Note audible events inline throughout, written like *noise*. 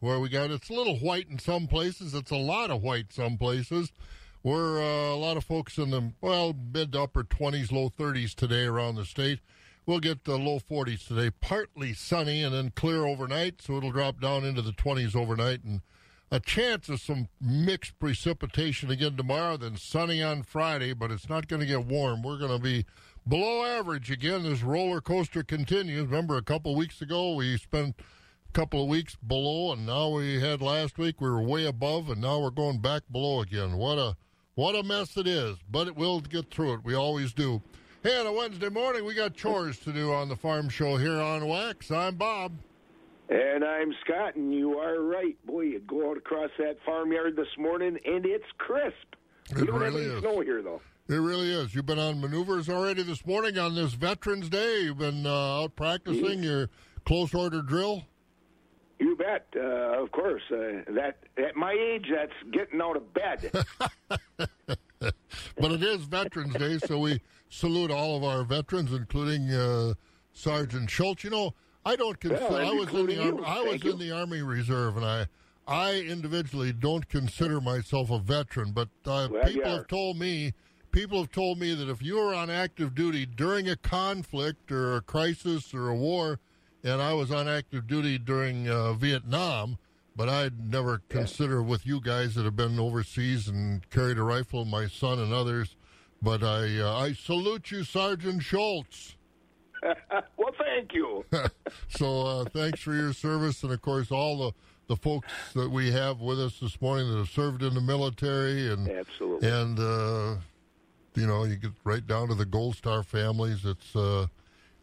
where we got it's a little white in some places. It's a lot of white some places. We're uh, a lot of folks in the well mid to upper 20s, low 30s today around the state. We'll get the low 40s today, partly sunny and then clear overnight, so it'll drop down into the 20s overnight and a chance of some mixed precipitation again tomorrow, then sunny on Friday, but it's not going to get warm. We're going to be below average again. This roller coaster continues. Remember, a couple weeks ago, we spent couple of weeks below, and now we had last week, we were way above, and now we're going back below again. What a what a mess it is, but it will get through it. We always do. Hey, on a Wednesday morning, we got chores to do on the farm show here on Wax. I'm Bob. And I'm Scott, and you are right. Boy, you go out across that farmyard this morning, and it's crisp. It don't really is. snow here, though. It really is. You've been on maneuvers already this morning on this Veterans Day. You've been uh, out practicing your close order drill. You bet. Uh, of course. Uh, that at my age, that's getting out of bed. *laughs* But it is Veterans Day, so we salute all of our veterans, including uh, Sergeant Schultz. You know, I don't consider. Well, I was in the Army. I was Thank in the Army Reserve, and I, I individually don't consider myself a veteran. But uh, Glad people have told me, people have told me that if you were on active duty during a conflict or a crisis or a war, and I was on active duty during uh, Vietnam. But I'd never consider with you guys that have been overseas and carried a rifle, my son and others. But I, uh, I salute you, Sergeant Schultz. *laughs* well, thank you. *laughs* *laughs* So uh, thanks for your service, and of course all the the folks that we have with us this morning that have served in the military, and Absolutely. and uh, you know you get right down to the Gold Star families. It's uh,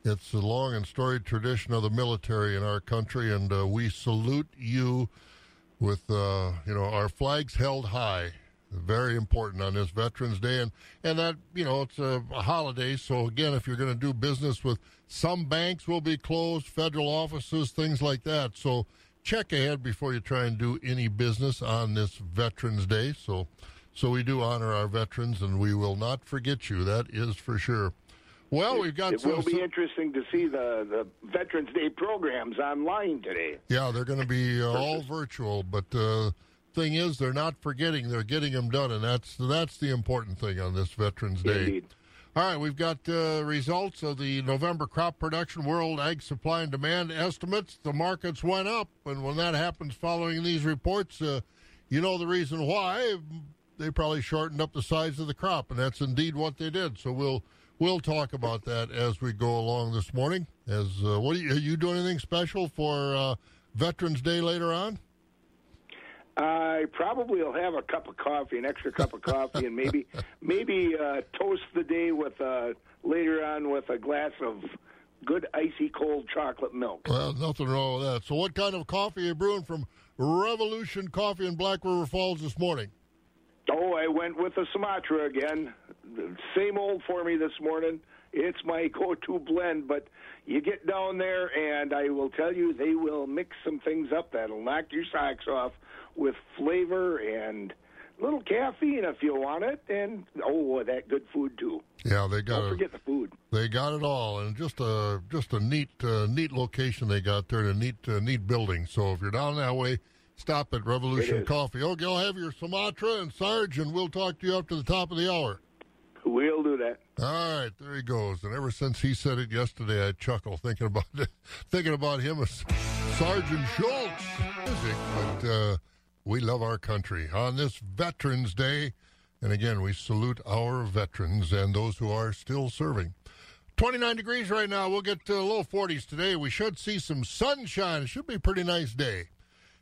it's a long and storied tradition of the military in our country, and uh, we salute you with uh, you know our flags held high. Very important on this Veterans Day, and and that you know it's a, a holiday. So again, if you're going to do business with some banks, will be closed, federal offices, things like that. So check ahead before you try and do any business on this Veterans Day. So so we do honor our veterans, and we will not forget you. That is for sure. Well, we've got it some, will be interesting to see the, the Veterans Day programs online today. Yeah, they're going to be uh, *laughs* all virtual, but uh, thing is, they're not forgetting; they're getting them done, and that's that's the important thing on this Veterans Day. Indeed. All right, we've got uh, results of the November crop production World Ag Supply and Demand estimates. The markets went up, and when that happens following these reports, uh, you know the reason why. They probably shortened up the size of the crop, and that's indeed what they did. So we'll we'll talk about that as we go along this morning. As uh, what are you, are you doing anything special for uh, Veterans Day later on? I probably will have a cup of coffee, an extra cup of coffee, and maybe *laughs* maybe uh, toast the day with uh, later on with a glass of good icy cold chocolate milk. Well, nothing wrong with that. So, what kind of coffee are you brewing from Revolution Coffee in Black River Falls this morning? Oh, I went with the Sumatra again. Same old for me this morning. It's my go-to blend, but you get down there, and I will tell you, they will mix some things up that'll knock your socks off with flavor and a little caffeine if you want it, and oh, that good food too. Yeah, they got Don't a, forget the food. they got it all, and just a just a neat uh, neat location they got there, and a neat uh, neat building. So if you're down that way, stop at Revolution. Coffee. Okay, I'll have your Sumatra and Sarge, and we'll talk to you up to the top of the hour. We'll do that. All right, there he goes. And ever since he said it yesterday, I chuckle thinking about it, *laughs* thinking about him as Sergeant Schultz. But uh, we love our country on this Veterans Day, and again, we salute our veterans and those who are still serving. 29 degrees right now. We'll get to the low 40s today. We should see some sunshine. It should be a pretty nice day.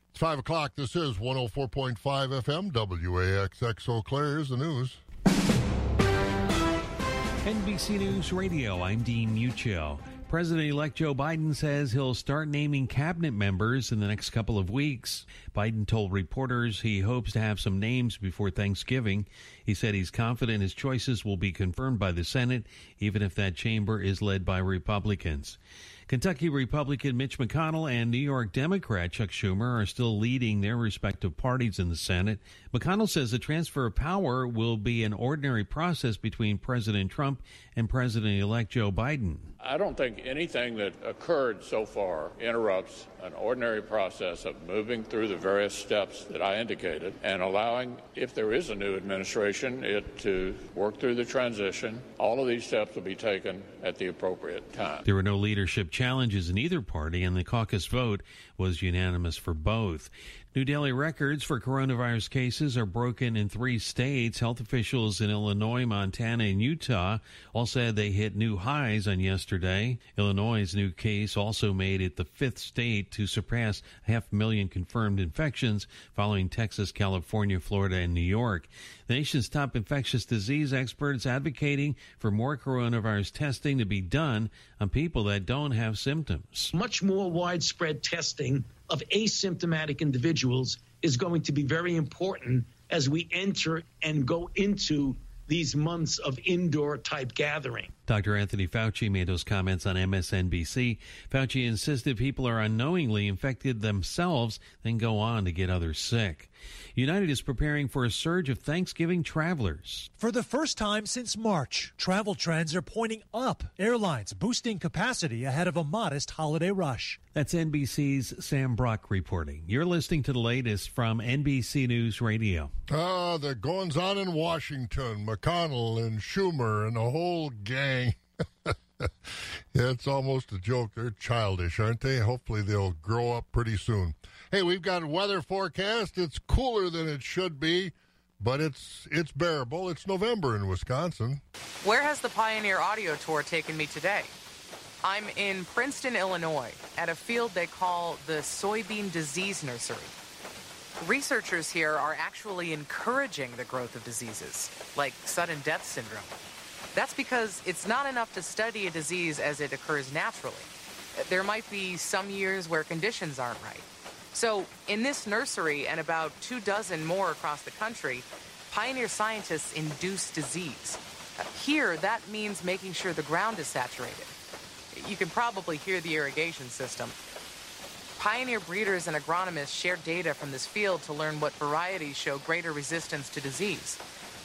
It's 5 o'clock. This is 104.5 FM, WAXX Eau Claire. Here's the news. NBC News Radio, I'm Dean Muccio. President elect Joe Biden says he'll start naming cabinet members in the next couple of weeks. Biden told reporters he hopes to have some names before Thanksgiving. He said he's confident his choices will be confirmed by the Senate, even if that chamber is led by Republicans. Kentucky Republican Mitch McConnell and New York Democrat Chuck Schumer are still leading their respective parties in the Senate. McConnell says the transfer of power will be an ordinary process between President Trump and President elect Joe Biden. I don't think anything that occurred so far interrupts an ordinary process of moving through the various steps that I indicated and allowing, if there is a new administration, it to work through the transition. All of these steps will be taken at the appropriate time. There were no leadership challenges in either party, and the caucus vote was unanimous for both. New daily records for coronavirus cases are broken in three states. Health officials in Illinois, Montana, and Utah all said they hit new highs on yesterday. Illinois' new case also made it the fifth state to surpass half a million confirmed infections, following Texas, California, Florida, and New York. The nation's top infectious disease experts advocating for more coronavirus testing to be done on people that don't have symptoms. Much more widespread testing of asymptomatic individuals is going to be very important as we enter and go into these months of indoor type gathering. Dr. Anthony Fauci made those comments on MSNBC. Fauci insisted people are unknowingly infected themselves, then go on to get others sick. United is preparing for a surge of Thanksgiving travelers. For the first time since March, travel trends are pointing up. Airlines boosting capacity ahead of a modest holiday rush. That's NBC's Sam Brock reporting. You're listening to the latest from NBC News Radio. Ah, the goings on in Washington, McConnell and Schumer and the whole gang. yeah, *laughs* it's almost a joke. They're childish, aren't they? Hopefully they'll grow up pretty soon. Hey, we've got weather forecast. It's cooler than it should be, but it's it's bearable. It's November in Wisconsin. Where has the Pioneer Audio Tour taken me today? I'm in Princeton, Illinois, at a field they call the Soybean Disease Nursery. Researchers here are actually encouraging the growth of diseases, like sudden death syndrome. That's because it's not enough to study a disease as it occurs naturally. There might be some years where conditions aren't right. So, in this nursery and about two dozen more across the country, pioneer scientists induce disease. Uh, here, that means making sure the ground is saturated. You can probably hear the irrigation system. Pioneer breeders and agronomists share data from this field to learn what varieties show greater resistance to disease.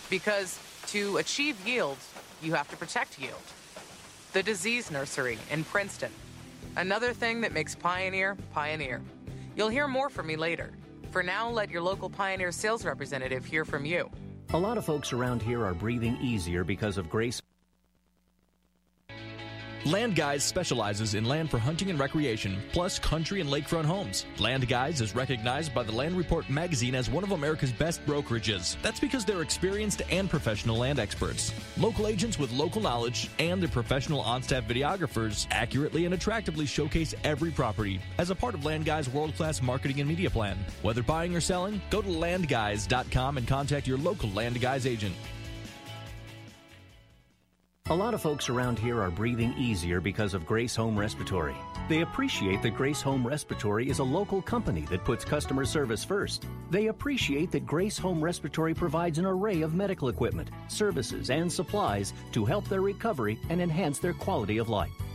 Because to achieve yield, you have to protect yield. The Disease Nursery in Princeton. Another thing that makes Pioneer, Pioneer. You'll hear more from me later. For now, let your local Pioneer sales representative hear from you. A lot of folks around here are breathing easier because of Grace. Land Guys specializes in land for hunting and recreation, plus country and lakefront homes. Land Guys is recognized by the Land Report magazine as one of America's best brokerages. That's because they're experienced and professional land experts. Local agents with local knowledge and their professional on staff videographers accurately and attractively showcase every property as a part of Land Guys' world class marketing and media plan. Whether buying or selling, go to landguys.com and contact your local Land Guys agent. A lot of folks around here are breathing easier because of Grace Home Respiratory. They appreciate that Grace Home Respiratory is a local company that puts customer service first. They appreciate that Grace Home Respiratory provides an array of medical equipment, services, and supplies to help their recovery and enhance their quality of life.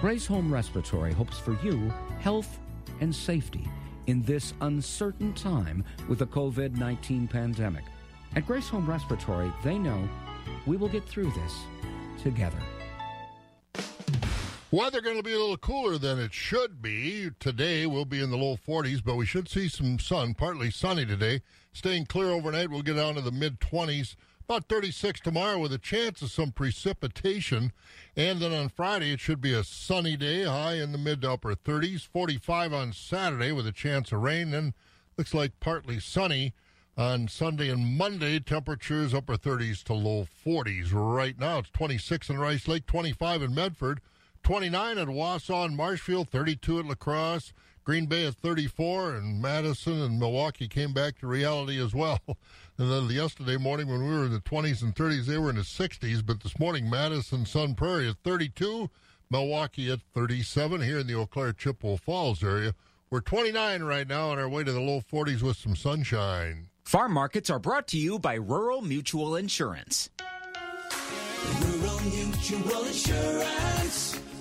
Grace Home Respiratory hopes for you health and safety in this uncertain time with the COVID 19 pandemic. At Grace Home Respiratory, they know we will get through this together. Weather going to be a little cooler than it should be. Today we'll be in the low 40s, but we should see some sun, partly sunny today. Staying clear overnight, we'll get down to the mid 20s. About 36 tomorrow with a chance of some precipitation. And then on Friday, it should be a sunny day, high in the mid to upper 30s. 45 on Saturday with a chance of rain. Then looks like partly sunny on Sunday and Monday. Temperatures upper 30s to low 40s. Right now, it's 26 in Rice Lake, 25 in Medford. 29 at Wausau and Marshfield, 32 at La Crosse, Green Bay at 34, and Madison and Milwaukee came back to reality as well. *laughs* And then yesterday morning, when we were in the 20s and 30s, they were in the 60s. But this morning, Madison, Sun Prairie at 32, Milwaukee at 37 here in the Eau Claire Chippewa Falls area. We're 29 right now on our way to the low 40s with some sunshine. Farm markets are brought to you by Rural Mutual Insurance. Rural Mutual Insurance,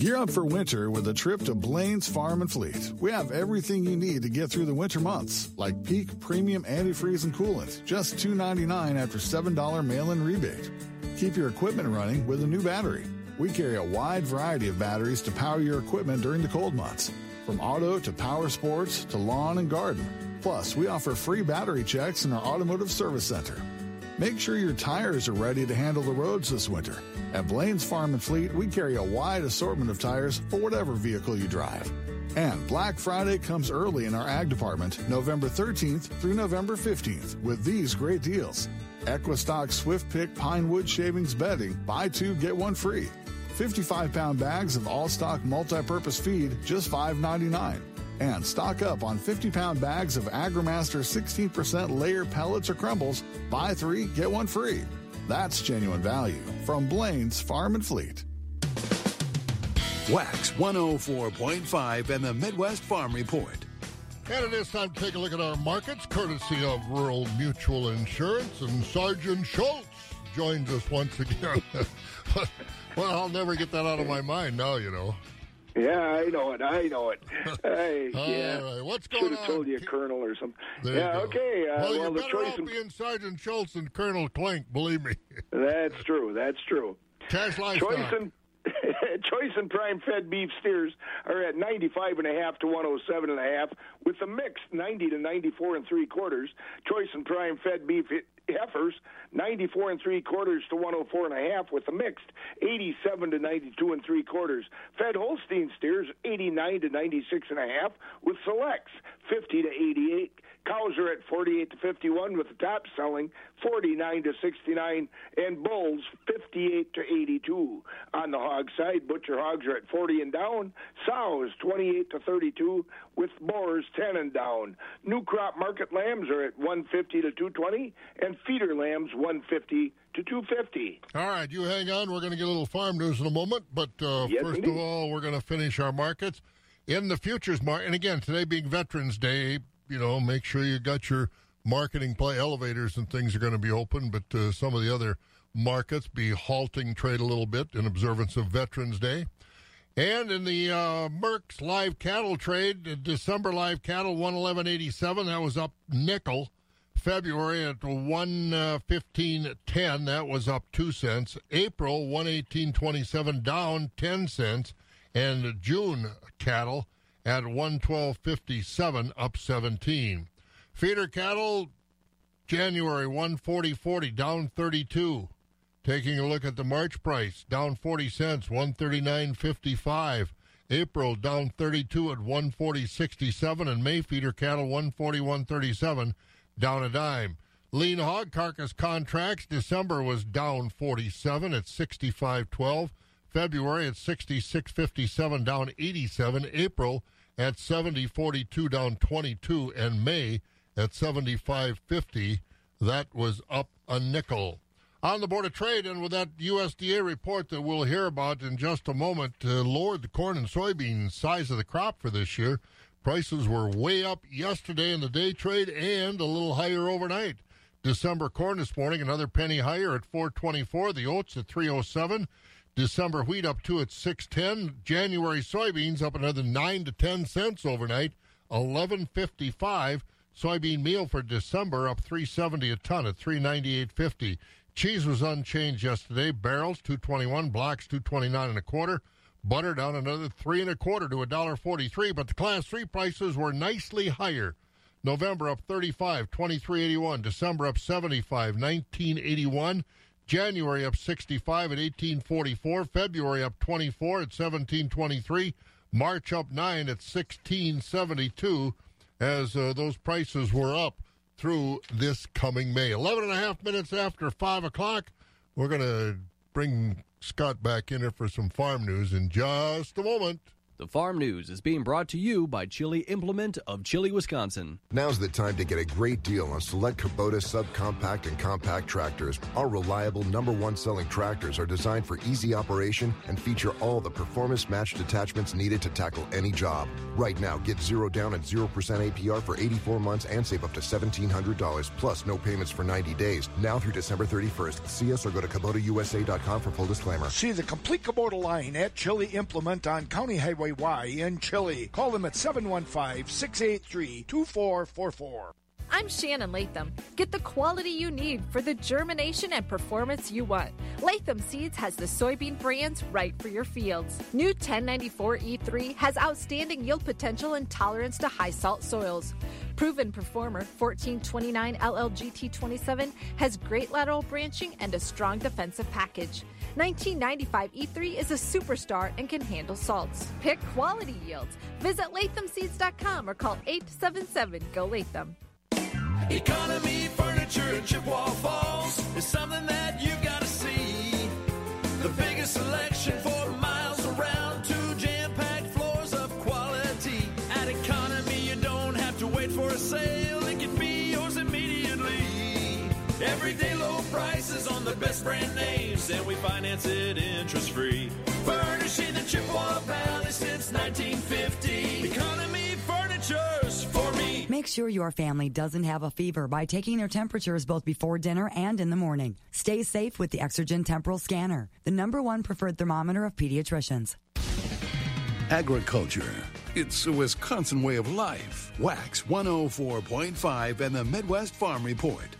Gear up for winter with a trip to Blain's Farm and Fleet. We have everything you need to get through the winter months, like peak premium antifreeze and coolant, just $2.99 after $7 mail-in rebate. Keep your equipment running with a new battery. We carry a wide variety of batteries to power your equipment during the cold months, from auto to power sports to lawn and garden. Plus, we offer free battery checks in our automotive service center. Make sure your tires are ready to handle the roads this winter. At Blain's Farm and Fleet, we carry a wide assortment of tires for whatever vehicle you drive. And Black Friday comes early in our ag department, November 13th through November 15th, with these great deals. Equistock Swift Pick Pine Wood Shavings Bedding, buy two, get one free. 55 pound bags of all stock multi purpose feed, just $5.99. And stock up on 50 pound bags of AgriMaster 16% layer pellets or crumbles. Buy three, get one free. That's genuine value from Blain's Farm and Fleet. Wax 104.5 and the Midwest Farm Report. And it is time to take a look at our markets, courtesy of Rural Mutual Insurance. And Sergeant Schultz joins us once again. *laughs* well, I'll never get that out of my mind now, you know. Yeah, I know it. I know it. *laughs* Hey, All yeah. right. What's going Should have told you, Colonel or something. There yeah, you okay. Uh, well, well, you're the better choice off in- being Sergeant Schultz than Colonel Klink, believe me. *laughs* That's true. That's true. Cash livestock. Choice and *laughs* choice and prime fed beef steers are at 95 and a half to 107 and a half with the mix 90 to 94 and three quarters. Choice and prime fed beef heifers 94 and three quarters to 104 and a half with the mixed 87 to 92 and three quarters. Fed Holstein steers 89 to 96 and a half with selects 50 to 88. Cows are at 48 to 51 with the top selling 49 to 69 and bulls 58 to 82. On the hog side, butcher hogs are at 40 and down, sows 28 to 32 with boars 10 and down. New crop market lambs are at 150 to 220 and feeder lambs 150 to 250. All right, you hang on. We're going to get a little farm news in a moment, but uh, Yes, first indeed. of all, we're going to finish our markets in the futures market. And again, today being Veterans Day, you know, make sure you got your marketing play. Elevators and things are going to be open, but uh, some of the other markets be halting trade a little bit in observance of Veterans Day. And in the uh, Merc's live cattle trade, December live cattle one eleven eighty seven. That was up nickel. February at one uh, fifteen ten. That was up two cents. April one eighteen twenty seven down ten cents, and June cattle at one twelve fifty seven up seventeen. Feeder cattle January one forty forty down thirty two. Taking a look at the March price, down 40 cents, 139.55. April down 32 at 140.67 and May feeder cattle 141.37 down a dime. Lean hog carcass contracts December was down 47 at 65.12. February at 66.57 down 87. April at 70.42 down 22 and May at 75.50 that was up a nickel. On the Board of Trade, and with that USDA report that we'll hear about in just a moment, uh, lowered the corn and soybean size of the crop for this year. Prices were way up yesterday in the day trade and a little higher overnight. December corn this morning another penny higher at 424. The oats at 307. December wheat up two at 610. January soybeans up another 9 to 10 cents overnight, 1155. Soybean meal for December up 370 a ton at 398.50. Cheese was unchanged yesterday. Barrels 221, blocks 229 and a quarter. Butter down another three and a quarter to a dollar forty-three, but the class three prices were nicely higher. November up 35, 2381. December up 75, 1981. January up 65 at 1844. February up 24 at 1723. March up 9 at 1672 as uh, those prices were up through this coming May. 11 and a half minutes after 5 o'clock, we're going to bring Scott back in here for some farm news in just a moment. The Farm News is being brought to you by Chili Implement of Chili, Wisconsin. Now's the time to get a great deal on select Kubota subcompact and compact tractors. Our reliable number one selling tractors are designed for easy operation and feature all the performance matched attachments needed to tackle any job. Right now, get zero down and 0% APR for 84 months and save up to $1,700 plus no payments for 90 days. Now through December 31st. See us or go to KubotaUSA.com for full disclaimer. See the complete Kubota line at Chili Implement on County Highway Y in Chili. Call them at 715 683 2444. I'm Shannon Latham. Get the quality you need for the germination and performance you want. Latham Seeds has the soybean brands right for your fields. New 1094E3 has outstanding yield potential and tolerance to high salt soils. Proven performer 1429 LLGT27 has great lateral branching and a strong defensive package. 1995 E3 is a superstar and can handle salts. Pick quality yields. Visit lathamseeds.com or call 877 GO Latham. Economy Furniture in Chippewa Falls is something that you've got to see. The biggest selection for miles around, two jam-packed floors of quality. At Economy, you don't have to wait for a sale; it can be yours immediately. Everyday low prices on the best brand names, and we finance it interest-free. Furnishing the Chippewa Valley since 1950. Economy Furniture's for me. Make sure your family doesn't have a fever by taking their temperatures both before dinner and in the morning. Stay safe with the Exergen Temporal Scanner, the number one preferred thermometer of pediatricians. Agriculture. It's a Wisconsin way of life. Wax 104.5 and the Midwest Farm Report.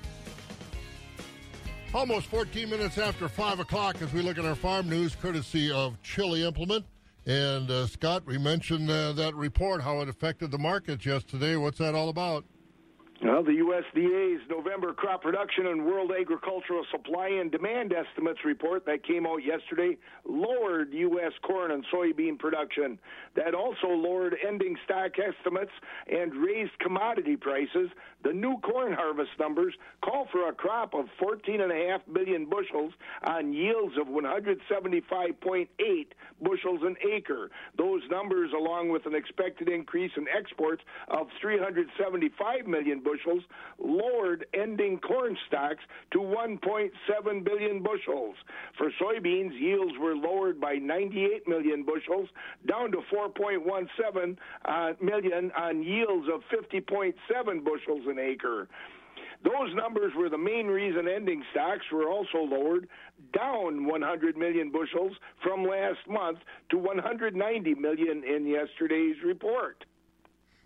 Almost 14 minutes after 5 o'clock as we look at our farm news, courtesy of Chili Implement. And uh, Scott, we mentioned uh, that report, how it affected the markets yesterday. What's that all about? Well, the USDA's November crop production and world agricultural supply and demand estimates report that came out yesterday lowered U.S. corn and soybean production. That also lowered ending stock estimates and raised commodity prices. The new corn harvest numbers call for a crop of 14.5 million bushels on yields of 175.8 bushels an acre. Those numbers, along with an expected increase in exports of 375 million bushels, lowered ending corn stocks to 1.7 billion bushels. For soybeans, yields were lowered by 98 million bushels, down to 4.17 uh, million on yields of 50.7 bushels an acre. Those numbers were the main reason ending stocks were also lowered, down 100 million bushels from last month to 190 million in yesterday's report.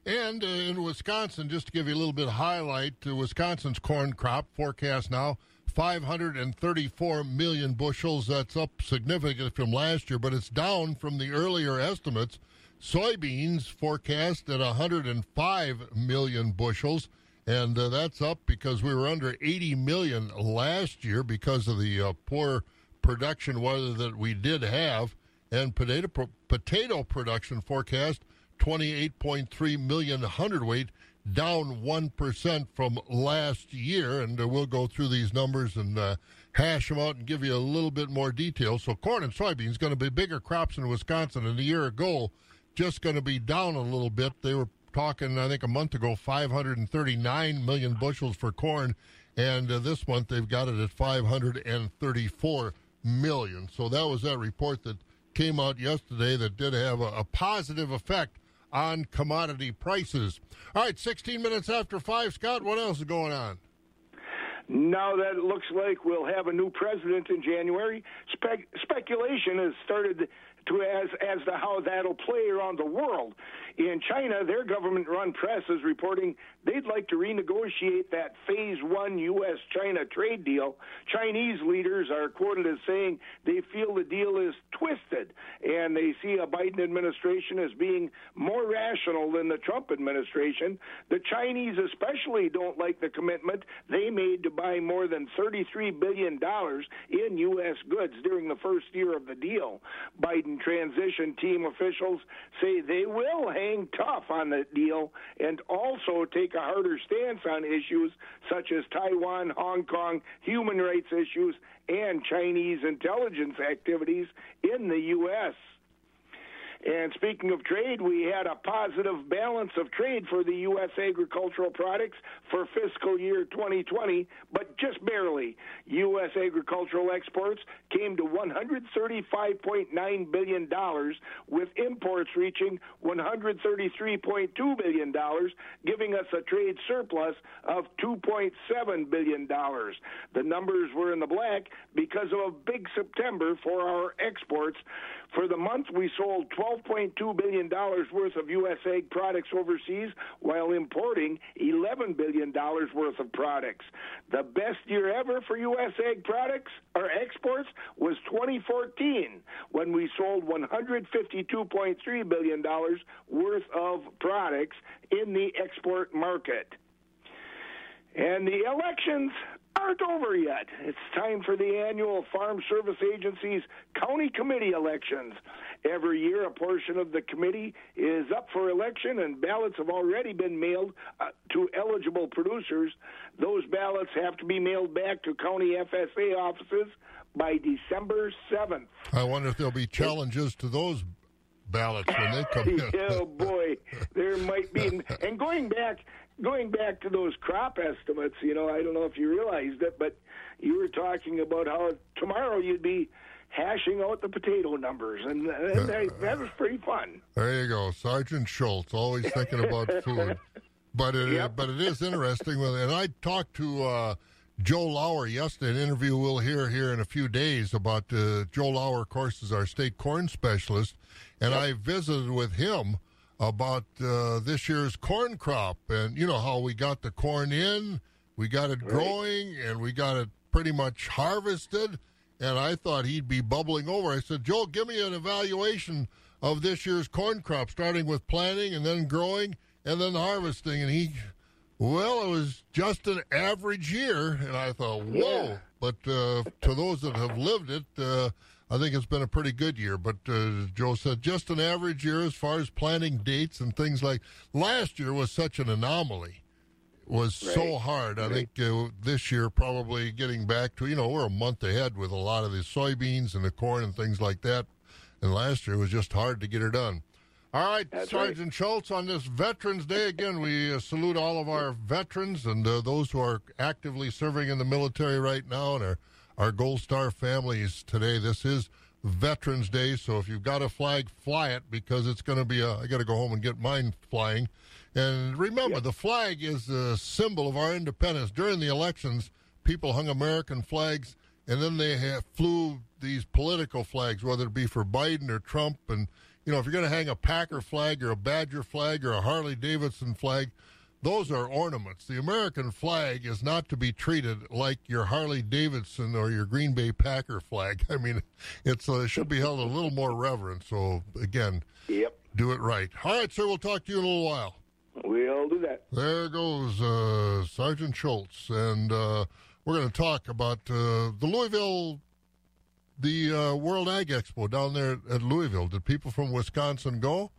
And uh, in Wisconsin, just to give you a little bit of highlight, uh, Wisconsin's corn crop forecast now 534 million bushels. That's up significantly from last year, but it's down from the earlier estimates. Soybeans forecast at 105 million bushels, and uh, that's up because we were under 80 million last year because of the uh, poor production weather that we did have. And potato potato production forecast 28.3 million hundredweight, down 1% from last year. And uh, we'll go through these numbers and uh, hash them out and give you a little bit more detail. So, corn and soybeans going to be bigger crops in Wisconsin than a year ago, just going to be down a little bit. They were talking, I think, a month ago, 539 million bushels for corn. And uh, this month they've got it at 534 million. So that was that report that came out yesterday that did have a, a positive effect on commodity prices. All right, 16 minutes after 5. Scott, what else is going on? Now that it looks like we'll have a new president in January, Spe- speculation has started to as as to how that'll play around the world. In China, their government-run press is reporting they'd like to renegotiate that Phase One U.S.-China trade deal. Chinese leaders are quoted as saying they feel the deal is twisted, and they see a Biden administration as being more rational than the Trump administration. The Chinese especially don't like the commitment they made to buy more than $33 billion in U.S. goods during the first year of the deal. Biden transition team officials say they will hang tough on the deal and also take a harder stance on issues such as Taiwan, Hong Kong, human rights issues, and Chinese intelligence activities in the U.S. And speaking of trade, we had a positive balance of trade for the U.S. agricultural products for fiscal year 2020, but just barely. U.S. agricultural exports came to $135.9 billion, with imports reaching $133.2 billion, giving us a trade surplus of $2.7 billion. The numbers were in the black because of a big September for our exports. For the month, we sold $12.2 billion worth of U.S. ag products overseas while importing $11 billion worth of products. The best year ever for U.S. ag products or exports was 2014 when we sold $152.3 billion worth of products in the export market. And the elections aren't over yet. It's time for the annual Farm Service Agency's county committee elections. Every year, a portion of the committee is up for election, and ballots have already been mailed uh, to eligible producers. Those ballots have to be mailed back to county FSA offices by December 7th. I wonder if there'll be challenges to those ballots when they come *laughs* in. oh boy, there might be. *laughs* And going back, going back to those crop estimates, you know, I don't know if you realized it, but you were talking about how tomorrow you'd be hashing out the potato numbers, and, and that, that was pretty fun. There you go, Sergeant Schultz, always thinking about *laughs* food. But it, Yep. but it is interesting. With, and I talked to uh, Joe Lauer yesterday. An interview we'll hear here in a few days about uh, Joe Lauer, of course, is our state corn specialist, and I visited with him about uh, this year's corn crop, and you know how we got the corn in, we got it growing, and we got it pretty much harvested. And I thought he'd be bubbling over. I said, Joe, give me an evaluation of this year's corn crop, starting with planting and then growing and then harvesting. And he, well, it was just an average year. And I thought, whoa. Yeah. But uh, to those that have lived it, uh, I think it's been a pretty good year. But uh, Joe said just an average year as far as planting dates and things like last year was such an anomaly. Was so Right. hard. I think uh, this year probably getting back to you know we're a month ahead with a lot of the soybeans and the corn and things like that. And last year was just hard to get it done. All right, That's right. Sergeant Schultz, on this Veterans Day, again, we uh, salute all of our veterans and uh, those who are actively serving in the military right now and our, our Gold Star families today. This is Veterans Day, so if you've got a flag, fly it because it's going to be a. I got to go home and get mine flying. And remember, the flag is a symbol of our independence. During the elections, people hung American flags, and then they have, flew these political flags, whether it be for Biden or Trump. And, you know, if you're going to hang a Packer flag or a Badger flag or a Harley Davidson flag, those are ornaments. The American flag is not to be treated like your Harley Davidson or your Green Bay Packer flag. *laughs* I mean, it's uh, it should be held a little more reverence. So, again, Yep, do it right. All right, sir, we'll talk to you in a little while. we'll do that. There goes uh, Sergeant Schultz, and uh, we're going to talk about uh, the Louisville, the uh, World Ag Expo down there at Louisville. Did people from Wisconsin go?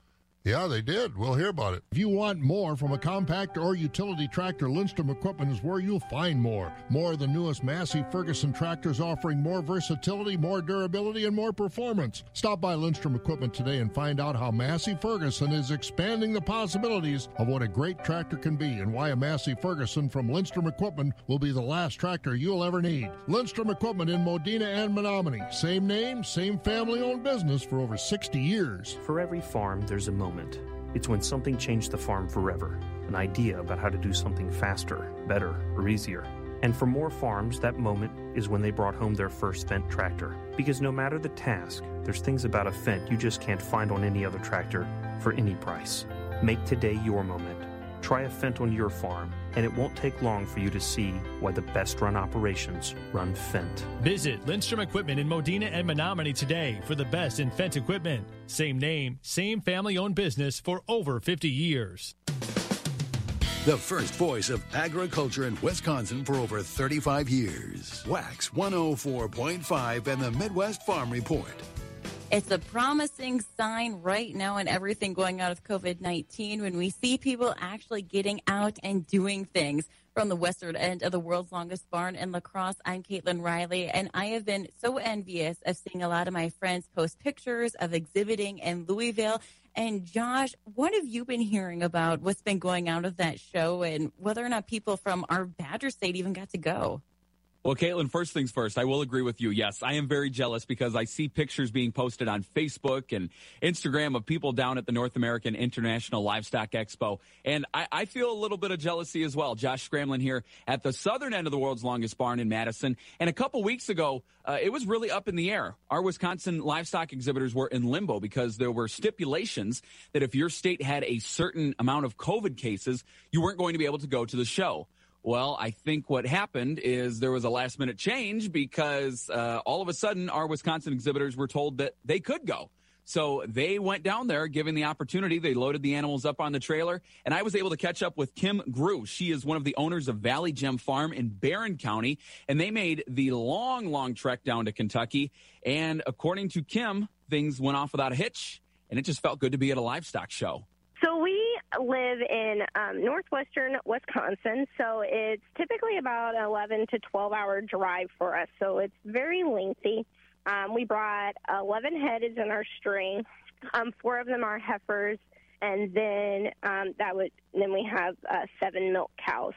Yeah, they did. We'll hear about it. If you want more from a compact or utility tractor, Lindstrom Equipment is where you'll find more. More of the newest Massey Ferguson tractors offering more versatility, more durability, and more performance. Stop by Lindstrom Equipment today and find out how Massey Ferguson is expanding the possibilities of what a great tractor can be and why a Massey Ferguson from Lindstrom Equipment will be the last tractor you'll ever need. Lindstrom Equipment in Modena and Menomonie. Same name, same family owned business for over 60 years. For every farm, there's a moment. It's when something changed the farm forever. An idea about how to do something faster, better, or easier. And for more farms, that moment is when they brought home their first Fendt tractor. Because no matter the task, there's things about a Fendt you just can't find on any other tractor for any price. Make today your moment. Try a Fendt on your farm, and it won't take long for you to see why the best run operations run Fendt. Visit Lindstrom Equipment in Modena and Menomonie today for the best in Fendt equipment. Same name, same family owned business for over 50 years. The first voice of agriculture in Wisconsin for over 35 years. Wax 104.5 and the Midwest Farm Report. It's a promising sign right now in everything going on with COVID 19 when we see people actually getting out and doing things. From the western end of the world's longest barn in La Crosse, I'm Caitlin Riley, and I have been so envious of seeing a lot of my friends post pictures of exhibiting in Louisville. And Josh, what have you been hearing about what's been going on with that show and whether or not people from our Badger State even got to go? Well, Caitlin, first things first, I will agree with you. Yes, I am very jealous because I see pictures being posted on Facebook and Instagram of people down at the North American International Livestock Expo. And I, I feel a little bit of jealousy as well. Josh Scramlin here at the southern end of the world's longest barn in Madison. And a couple weeks ago, uh, it was really up in the air. Our Wisconsin livestock exhibitors were in limbo because there were stipulations that if your state had a certain amount of COVID cases, you weren't going to be able to go to the show. Well, I think what happened is there was a last minute change because uh, all of a sudden our Wisconsin exhibitors were told that they could go. So they went down there, given the opportunity. They loaded the animals up on the trailer, and I was able to catch up with Kim Grew. She is one of the owners of Valley Gem Farm in Barron County, and they made the long, long trek down to Kentucky. And according to Kim, things went off without a hitch, and it just felt good to be at a livestock show. So we live in um, northwestern Wisconsin, so it's typically about an 11 to 12 hour drive for us. So it's very lengthy. Um, we brought 11 heads in our string. Um, four of them are heifers, and then um, that would then we have uh, seven milk cows.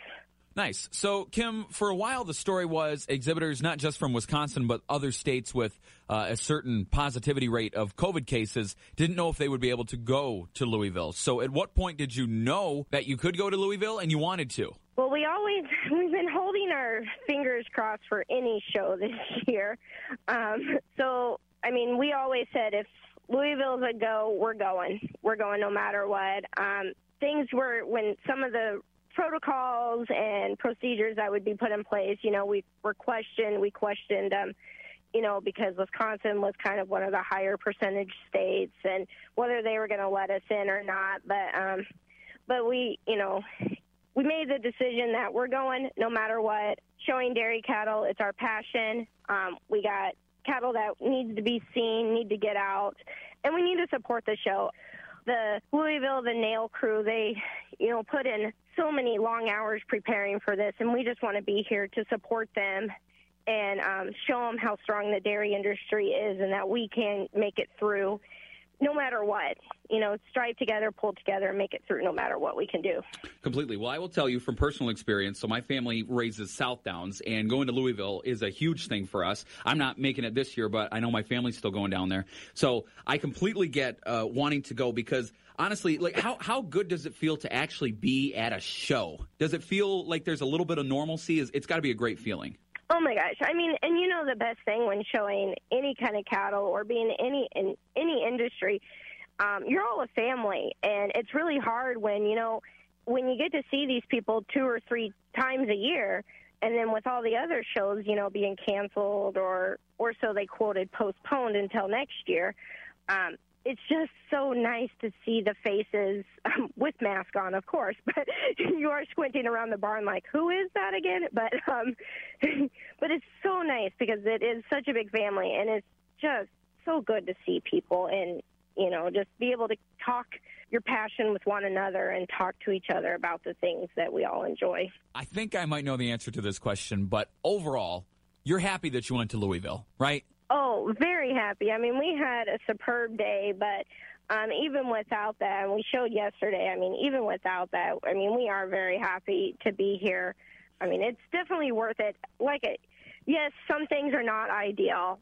Nice. So, Kim, for a while, the story was exhibitors, not just from Wisconsin, but other states with uh, a certain positivity rate of COVID cases, didn't know if they would be able to go to Louisville. So, at what point did you know that you could go to Louisville and you wanted to? Well, we always *laughs* we've been holding our fingers crossed for any show this *laughs* year. Um, so, I mean, we always said if Louisville's a go, we're going. We're going no matter what. Um, things were when some of the protocols and procedures that would be put in place, you know, we were questioned. We questioned, um, you know, because Wisconsin was kind of one of the higher percentage states, and whether they were going to let us in or not. But, um, but we, you know, we made the decision that we're going no matter what. Showing dairy cattle, it's our passion. Um, we got cattle that needs to be seen, need to get out, and we need to support the show the Louisville, the NAILE crew, they, you know, put in so many long hours preparing for this, and we just want to be here to support them and um, show them how strong the dairy industry is and that we can make it through no matter what. You know, strive together, pull together, and make it through no matter what we can do. Completely. Well, I will tell you from personal experience. So, my family raises Southdowns, and going to Louisville is a huge thing for us. I'm not making it this year, but I know my family's still going down there. So, I completely get uh, wanting to go because honestly, like how how good does it feel to actually be at a show? Does it feel like there's a little bit of normalcy? It's got to be a great feeling. Oh my gosh! I mean, and you know the best thing when showing any kind of cattle or being any in any industry, um, you're all a family, and it's really hard when you know when you get to see these people two or three times a year, and then with all the other shows, you know, being canceled or or so they quoted postponed until next year. Um, it's just so nice to see the faces um, with mask on, of course, *laughs* but you are squinting around the barn like, who is that again? *laughs* But um, *laughs* but it's so nice because it is such a big family, and it's just so good to see people and you know just be able to talk your passion with one another and talk to each other about the things that we all enjoy. I think I might know the answer to this question, but overall, you're happy that you went to Louisville, right? Oh, very happy. I mean, we had a superb day, but um, even without that, and we showed yesterday, I mean, even without that, I mean, we are very happy to be here. I mean, it's definitely worth it. Like it, yes, some things are not ideal.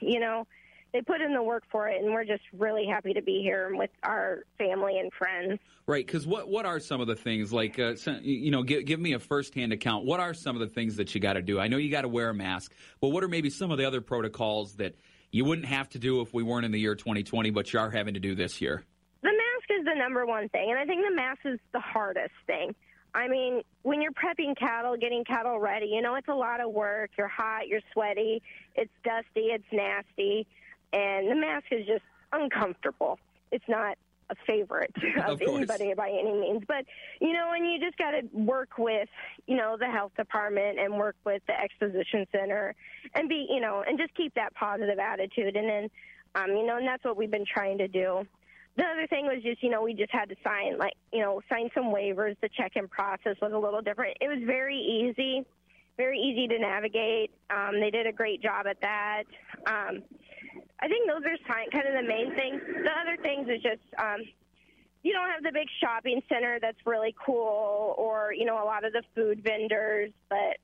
You know, they put in the work for it, and we're just really happy to be here with our family and friends. Right, because what what are some of the things like uh, you know? Give, give me a firsthand account. What are some of the things that you got to do? I know you got to wear a mask, but what are maybe some of the other protocols that you wouldn't have to do if we weren't in the year 2020, but you are having to do this year? The mask is the number one thing, and I think the mask is the hardest thing. I mean, when you're prepping cattle, getting cattle ready, you know, it's a lot of work. You're hot, you're sweaty, it's dusty, it's nasty, and the mask is just uncomfortable. It's not a favorite *laughs* of, Of anybody by any means, but you know, and you just got to work with, you know, the health department and work with the exposition center, and be, you know, and just keep that positive attitude, and then, um, you know, and that's what we've been trying to do the other thing was just, you know, we just had to sign, like, you know, sign some waivers. The check-in process was a little different. It was very easy, very easy to navigate. Um, they did a great job at that. Um, I think those are kind of the main things. The other things is just, um, you don't have the big shopping center that's really cool, or you know, a lot of the food vendors, but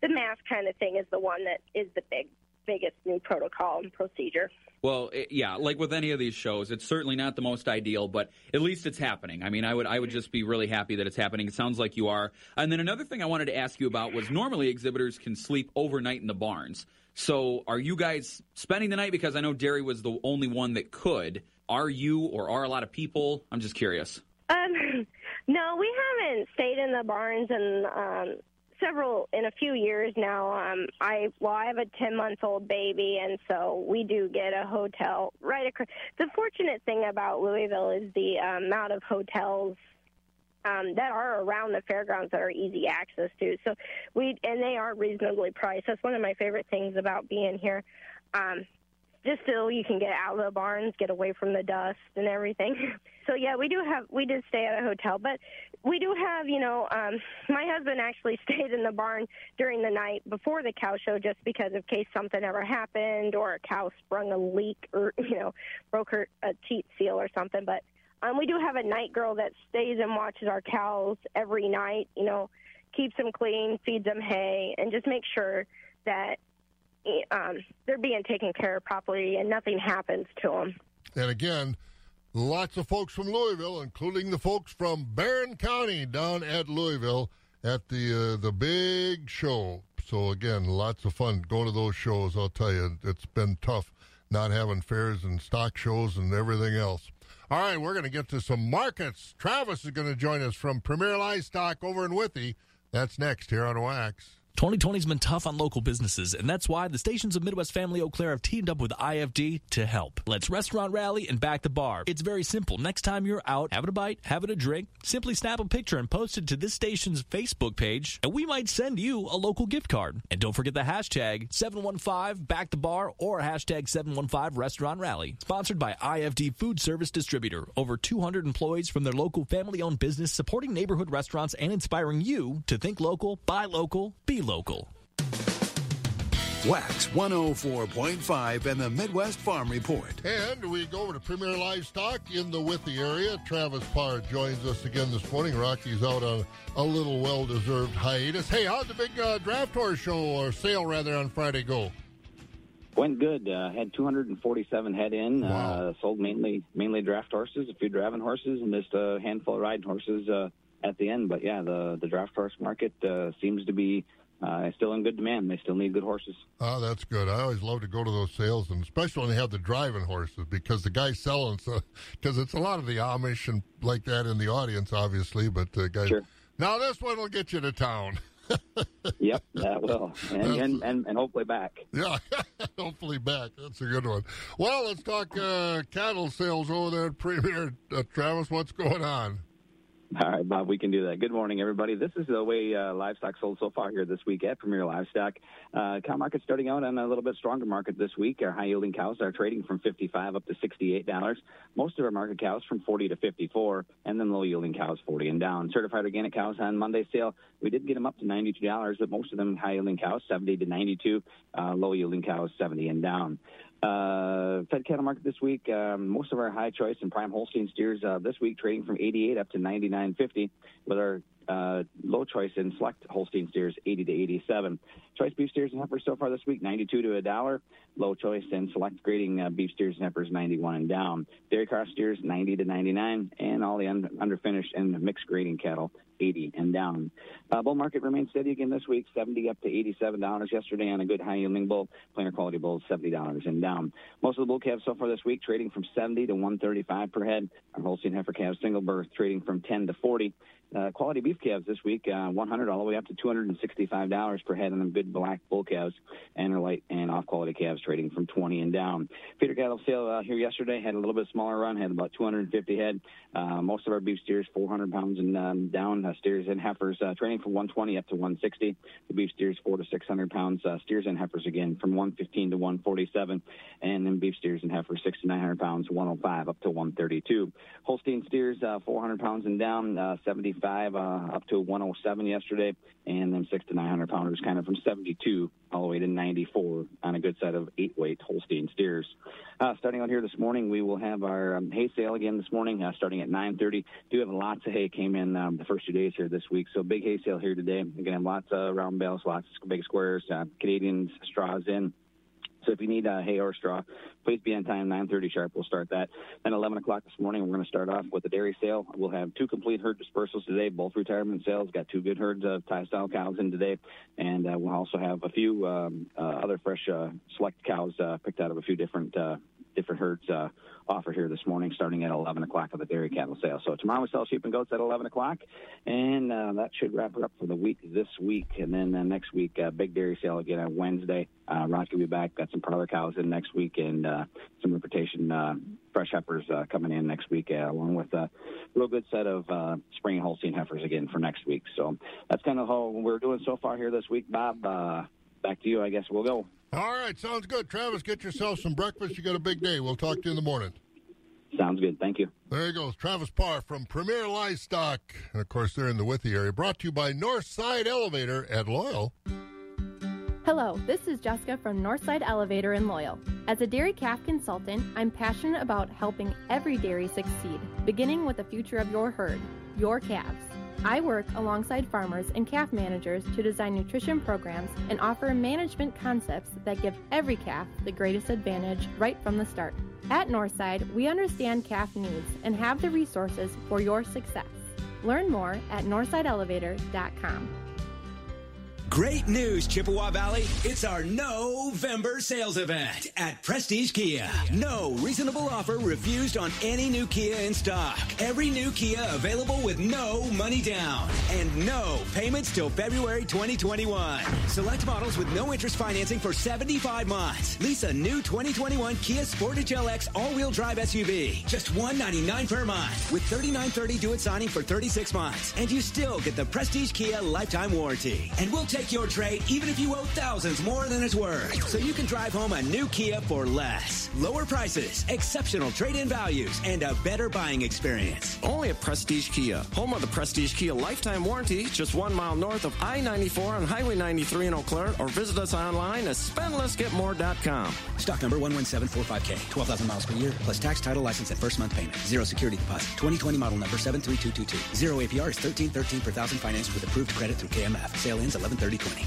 the mask kind of thing is the one that is the big, biggest new protocol and procedure. Well, it, yeah, like with any of these shows, it's certainly not the most ideal, but at least it's happening. I mean, I would I would just be really happy that it's happening. It sounds like you are. And then another thing I wanted to ask you about was normally exhibitors can sleep overnight in the barns. So, are you guys spending the night because I know Derry was the only one that could. Are you or are a lot of people? I'm just curious. Um, *laughs* no, we haven't stayed in the barns in um, several in a few years now. Um, I well, I have a ten month old baby, and so we do get a hotel right across. The fortunate thing about Louisville is the um, amount of hotels. Um, that are around the fairgrounds that are easy access to. So we and they are reasonably priced. That's one of my favorite things about being here. Um, just so you can get out of the barns, get away from the dust and everything. *laughs* So yeah, we do have we did stay at a hotel, but we do have you know um, my husband actually *laughs* stayed in the barn during the night before the cow show just because in case something ever happened or a cow sprung a leak or *laughs* you know broke her a teat seal or something. But um, we do have a night girl that stays and watches our cows every night. You know, keeps them clean, feeds them hay, and just makes sure that um, they're being taken care of properly and nothing happens to them. And again, lots of folks from Louisville, including the folks from Barron County down at Louisville at the uh, the big show. So again, lots of fun. Go to those shows. I'll tell you, it's been tough not having fairs and stock shows and everything else. All right, we're going to get to some markets. Travis is going to join us from Premier Livestock over in Withee. That's next here on Wax. 2020's been tough on local businesses, and that's why the stations of Midwest Family Eau Claire have teamed up with IFD to help. Let's restaurant rally and back the bar. It's very simple. Next time you're out having a bite, having a drink, simply snap a picture and post it to this station's Facebook page, and we might send you a local gift card. And don't forget the hashtag 715 back the bar or hashtag 715 restaurant rally. Sponsored by IFD Food Service Distributor. Over 200 employees from their local family owned business supporting neighborhood restaurants and inspiring you to think local, buy local, be local. Wax 104.5 and the Midwest Farm Report. And we go over to Premier Livestock in the Withee area. Travis Parr joins us again this morning. Rocky's out on a little well-deserved hiatus. Hey, how'd the big uh, draft horse show or sale rather on Friday go? Went good. Uh, had 247 head in. Wow. Uh, sold mainly mainly draft horses, a few driving horses, and just a handful of riding horses uh, at the end. But yeah, the the draft horse market uh, seems to be uh, still in good demand. They still need good horses. Oh, that's good. I always love to go to those sales, and especially when they have the driving horses, because the guys selling, so because it's a lot of the Amish and like that in the audience, obviously. But the guys, now this one will get you to town. *laughs* yep, that will, and, and, and and hopefully back. Yeah, *laughs* hopefully back. That's a good one. Well, let's talk uh, cattle sales over there at Premier. Uh, Travis, what's going on? All right, Bob, we can do that. Good morning, everybody. This is the way uh, livestock sold so far here this week at Premier Livestock. Uh, cow market starting out on a little bit stronger market this week. Our high yielding cows are trading from 55 up to $68. Most of our market cows from 40 to 54, and then low yielding cows 40 and down. Certified organic cows on Monday sale, we did get them up to $92, but most of them high yielding cows 70 to 92, uh, low yielding cows 70 and down. Uh, fed cattle market this week. Um, most of our high choice and prime Holstein steers uh, this week trading from 88 up to 99.50, with our Uh, low choice in select Holstein steers, 80 to 87. Choice beef steers and heifers so far this week, 92 to a dollar. Low choice in select grading uh, beef steers and heifers, 91 and down. Dairy cross steers, 90 to 99, and all the un- underfinished and mixed grading cattle, 80 and down. Uh, bull market remains steady again this week, 70 up to 87 dollars yesterday on a good high yielding bull. Plainer quality bull, 70 dollars and down. Most of the bull calves so far this week trading from 70 to 135 per head. Our Holstein heifer calves single birth trading from 10 to 40. Uh, quality beef calves this week, uh, 100 all the way up to 265 dollars per head on good black bull calves, and our light and off quality calves trading from 20 and down. Feeder cattle sale uh, here yesterday had a little bit smaller run, had about 250 head. Uh, most of our beef steers 400 pounds and um, down. Uh, steers and heifers uh, trading from 120 up to 160. The beef steers four to 600 pounds. Uh, steers and heifers again from 115 to 147, and then beef steers and heifers six to 900 pounds, 105 up to 132. Holstein steers uh, 400 pounds and down, uh, 75 uh, up to 107 yesterday, and then six to 900 pounders kind of from 72 all the way to 94 on a good set of eight weight Holstein steers. Uh, starting out here this morning, we will have our um, hay sale again this morning, uh, starting at 9:30. Do have lots of hay came in um, the first two days here this week, so big hay sale here today. Again, lots of round bales, lots of big squares, uh, Canadian straws in. So if you need uh, hay or straw, please be on time. 9:30 sharp. We'll start that. Then 11 o'clock this morning, we're going to start off with the dairy sale. We'll have two complete herd dispersals today, both retirement sales. Got two good herds of tie style cows in today, and uh, we'll also have a few um, uh, other fresh uh, select cows uh, picked out of a few different uh, different herds uh, offered here this morning, starting at 11 o'clock of the dairy cattle sale. So tomorrow we sell sheep and goats at 11 o'clock, and uh, that should wrap it up for the week this week. And then uh, next week, uh, big dairy sale again on Wednesday. Uh, Ron will be back. Got some parlor cows in next week, and uh, some reputation uh, fresh heifers uh, coming in next week, uh, along with a real good set of uh, spring Holstein heifers again for next week. So that's kind of how we're doing so far here this week, Bob. Uh, back to you. I guess we'll go. All right, sounds good. Travis, get yourself some breakfast. You got a big day. We'll talk to you in the morning. Sounds good. Thank you. There he goes. Travis Parr from Premier Livestock. And of course, they're in the Withee area. Brought to you by Northside Elevator at Loyal. Hello, this is Jessica from Northside Elevator in Loyal. As a dairy calf consultant, I'm passionate about helping every dairy succeed, beginning with the future of your herd, your calves. I work alongside farmers and calf managers to design nutrition programs and offer management concepts that give every calf the greatest advantage right from the start. At Northside, we understand calf needs and have the resources for your success. Learn more at northsideelevator.com. Great news, Chippewa Valley. It's our November sales event at Prestige Kia. No reasonable offer refused on any new Kia in stock. Every new Kia available with no money down and no payments till February 2021. Select models with no interest financing for 75 months. Lease a new 2021 Kia Sportage LX all-wheel drive SUV. Just 199 per month with 3930 due at signing for 36 months. And you still get the Prestige Kia lifetime warranty. And we'll take your trade even if you owe thousands more than it's worth. So you can drive home a new Kia for less. Lower prices, exceptional trade-in values, and a better buying experience. Only at Prestige Kia, home of the Prestige Kia lifetime warranty, just one mile north of I-94 on Highway 93 in Eau Claire, or visit us online at spendlessgetmore.com. Stock number 11745K, 12,000 miles per year, plus tax, title, license, and first month payment. Zero security deposit. 2020 model number 73222. Zero APR is 1313 per thousand financed with approved credit through KMF. Sale ends 113020.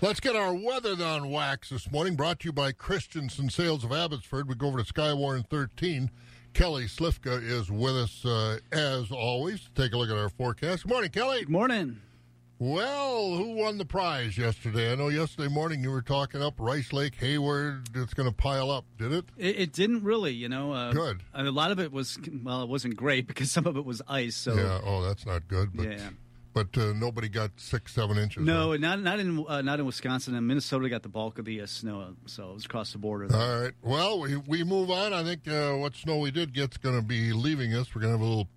Let's get our weather on wax this morning. Brought to you by Christensen Sales of Abbotsford. We go over to Skywarn 13. Kelly Slifka is with us uh, as always. Take a look at our forecast. Good morning, Kelly. Good morning. Well, who won the prize yesterday? I know yesterday morning you were talking up Rice Lake, Hayward. It's going to pile up. Did it? It, it didn't really, you know. Uh, Good. A lot of it was well, it wasn't great because *laughs* some of it was ice. So yeah. Oh, that's not good. But yeah. But uh, nobody got six, seven inches. No, not not in uh, not in Wisconsin and Minnesota got the bulk of the uh, snow, so it was across the border. There. All right. Well, we, we move on. I think uh, what snow we did get's going to be leaving us. We're going to have a little,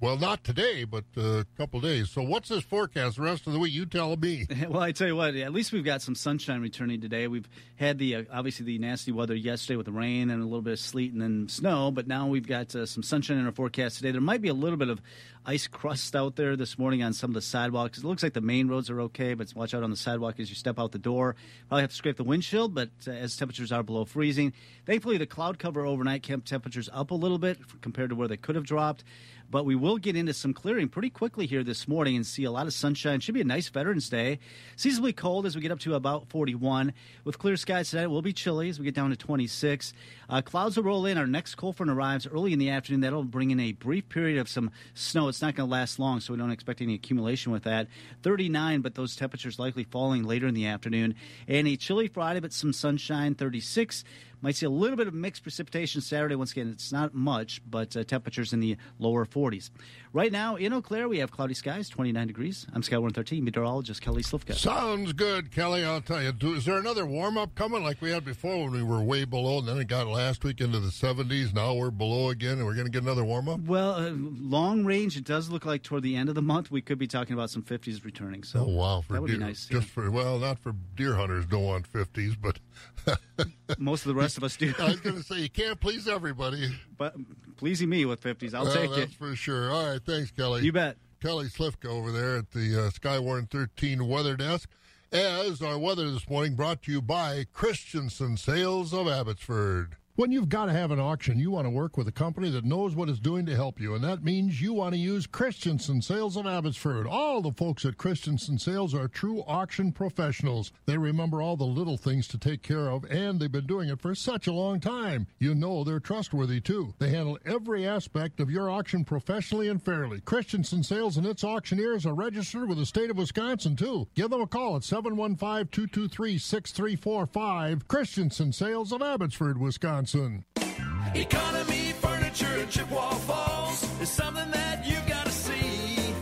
well, not today, but uh, a couple days. So what's this forecast the rest of the week? You tell me. *laughs* well, I tell you what, at least we've got some sunshine returning today. We've had the uh, obviously the nasty weather yesterday with the rain and a little bit of sleet and then snow, but now we've got uh, some sunshine in our forecast today. There might be a little bit of ice crust out there this morning on some of the sidewalks. It looks like the main roads are okay, but watch out on the sidewalk as you step out the door. Probably have to scrape the windshield, but uh, as temperatures are below freezing, thankfully the cloud cover overnight kept temperatures up a little bit compared to where they could have dropped. But we will get into some clearing pretty quickly here this morning and see a lot of sunshine. Should be a nice Veterans Day. Seasonably cold as we get up to about 41. With clear skies tonight, it will be chilly as we get down to 26. Uh, clouds will roll in. Our next cold front arrives early in the afternoon. That'll bring in a brief period of some snow. It's not going to last long, so we don't expect any accumulation with that. 39, but those temperatures likely falling later in the afternoon. And a chilly Friday, but some sunshine. 36. Might see a little bit of mixed precipitation Saturday. Once again, it's not much, but uh, temperatures in the lower 40s. Right now in Eau Claire, we have cloudy skies, 29 degrees. I'm Sky 113 meteorologist Kelly Slifka. Sounds good, Kelly. I'll tell you. Do, is there another warm up coming like we had before when we were way below, and then it got last week into the 70s? Now we're below again, and we're going to get another warm up. Well, uh, long range, it does look like toward the end of the month we could be talking about some 50s returning. So oh wow, for that would deer, be nice. Just for well, not for deer hunters. Don't want 50s, but *laughs* *laughs* most of the rest of us do. *laughs* I was going to say you can't please everybody, but pleasing me with 50s, I'll well, take that's it. for sure. All right, thanks, Kelly. You bet. Kelly Slifka over there at the uh, Skywarn 13 Weather Desk. As our weather this morning brought to you by Christensen Sales of Abbotsford. When you've got to have an auction, you want to work with a company that knows what it's doing to help you, and that means you want to use Christensen Sales of Abbotsford. All the folks at Christensen Sales are true auction professionals. They remember all the little things to take care of, and they've been doing it for such a long time. You know they're trustworthy too. They handle every aspect of your auction professionally and fairly. Christensen Sales and its auctioneers are registered with the state of Wisconsin too. Give them a call at 715-223-6345. Christensen Sales of Abbotsford, Wisconsin. Economy Furniture in Chippewa Falls is something that you've got to see.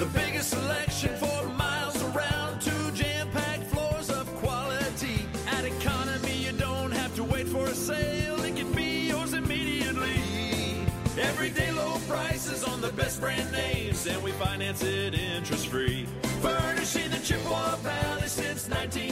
The biggest selection for miles around, two jam-packed floors of quality. At Economy, you don't have to wait for a sale; it can be yours immediately. Everyday low prices on the best brand names, and we finance it interest-free. Furnishing the Chippewa Valley since 1950.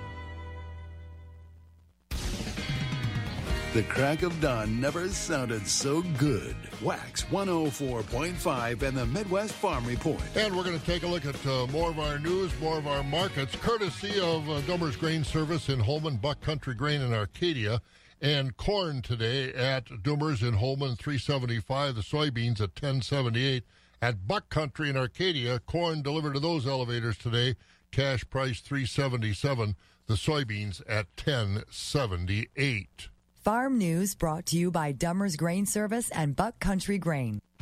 The crack of dawn never sounded so good. Wax 104.5 and the Midwest Farm Report. And we're going to take a look at uh, more of our news, more of our markets, courtesy of uh, Dummer's Grain Service in Holmen, Buck Country Grain in Arcadia, and corn today at Dummer's in Holmen, 375. The soybeans at 1078. At Buck Country in Arcadia, corn delivered to those elevators today, cash price 377. The soybeans at 1078. Farm News brought to you by Dummer's Grain Service and Buck Country Grain.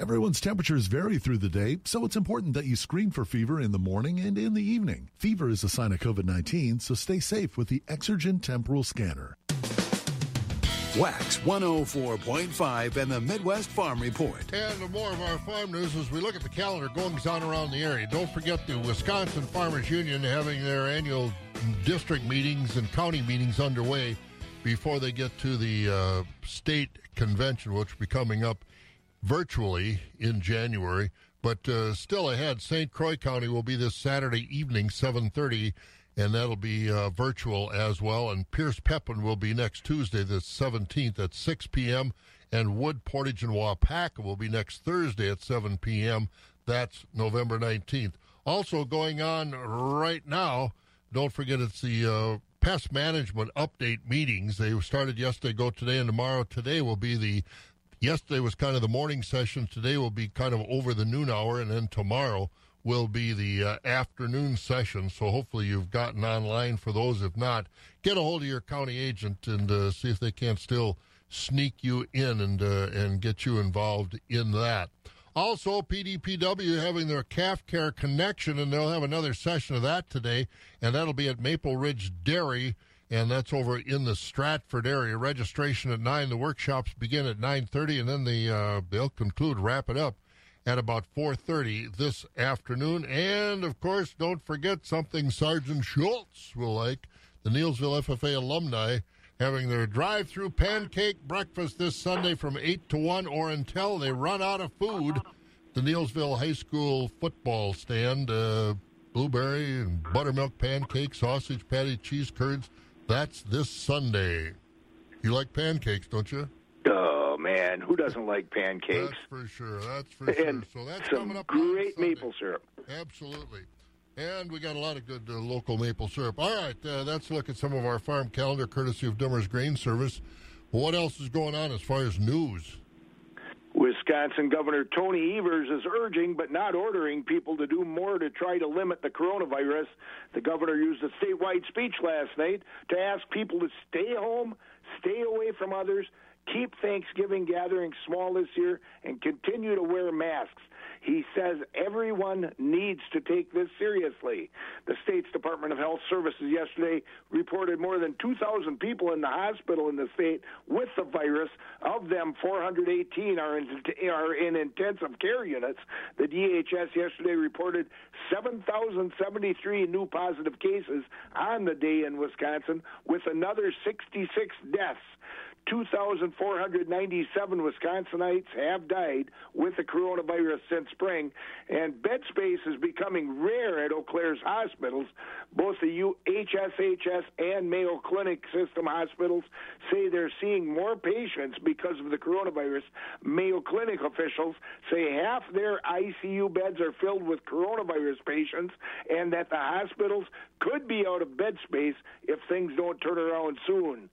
Everyone's temperatures vary through the day, so it's important that you screen for fever in the morning and in the evening. Fever is a sign of COVID 19, so stay safe with the Exergen Temporal Scanner. Wax 104.5 and the Midwest Farm Report. And more of our farm news as we look at the calendar goings on around the area. Don't forget the Wisconsin Farmers Union having their annual district meetings and county meetings underway before they get to the uh, state convention, which will be coming up virtually in January. But uh, still ahead, St. Croix County will be this Saturday evening, 7.30, and that'll be uh, virtual as well. And Pierce Pepin will be next Tuesday, the 17th at 6 p.m., and Wood, Portage, and Waupaca will be next Thursday at 7 p.m. That's November 19th. Also going on right now, don't forget it's the uh, pest management update meetings. They started yesterday, go today, and tomorrow. Today will be the Yesterday was kind of the morning session. Today will be kind of over the noon hour, and then tomorrow will be the uh, afternoon session. So hopefully you've gotten online for those. If not, get a hold of your county agent and uh, see if they can't still sneak you in and uh, and get you involved in that. Also, PDPW having their calf care connection, and they'll have another session of that today, and that'll be at Maple Ridge Dairy, and that's over in the Stratford area. Registration at nine. The workshops begin at nine thirty, and then the uh, they'll conclude, wrap it up at about 4.30 this afternoon. And, of course, don't forget something Sergeant Schultz will like. The Neillsville FFA alumni having their drive-through pancake breakfast this Sunday from 8 to 1 or until they run out of food. The Neillsville High School football stand, uh, blueberry and buttermilk pancake, sausage patty, cheese curds. That's this Sunday. You like pancakes, don't you? Oh man, who doesn't like pancakes? That's for sure. That's for sure. And So that's some coming up. great maple syrup. Absolutely. And we got a lot of good uh, local maple syrup. All right, uh, that's a look at some of our farm calendar courtesy of Dummer's Grain Service. What else is going on as far as news? Wisconsin Governor Tony Evers is urging but not ordering people to do more to try to limit the coronavirus. The governor used a statewide speech last night to ask people to stay home, stay away from others, keep Thanksgiving gatherings small this year, and continue to wear masks. He says everyone needs to take this seriously. The state's Department of Health Services yesterday reported more than 2,000 people in the hospital in the state with the virus. Of them, 418 are in, intensive care units. The DHS yesterday reported 7,073 new positive cases on the day in Wisconsin, with another 66 deaths. 2,497 Wisconsinites have died with the coronavirus since spring, and bed space is becoming rare at Eau Claire's hospitals. Both the U- HSHS and Mayo Clinic system hospitals say they're seeing more patients because of the coronavirus. Mayo Clinic officials say half their ICU beds are filled with coronavirus patients, and that the hospitals could be out of bed space if things don't turn around soon.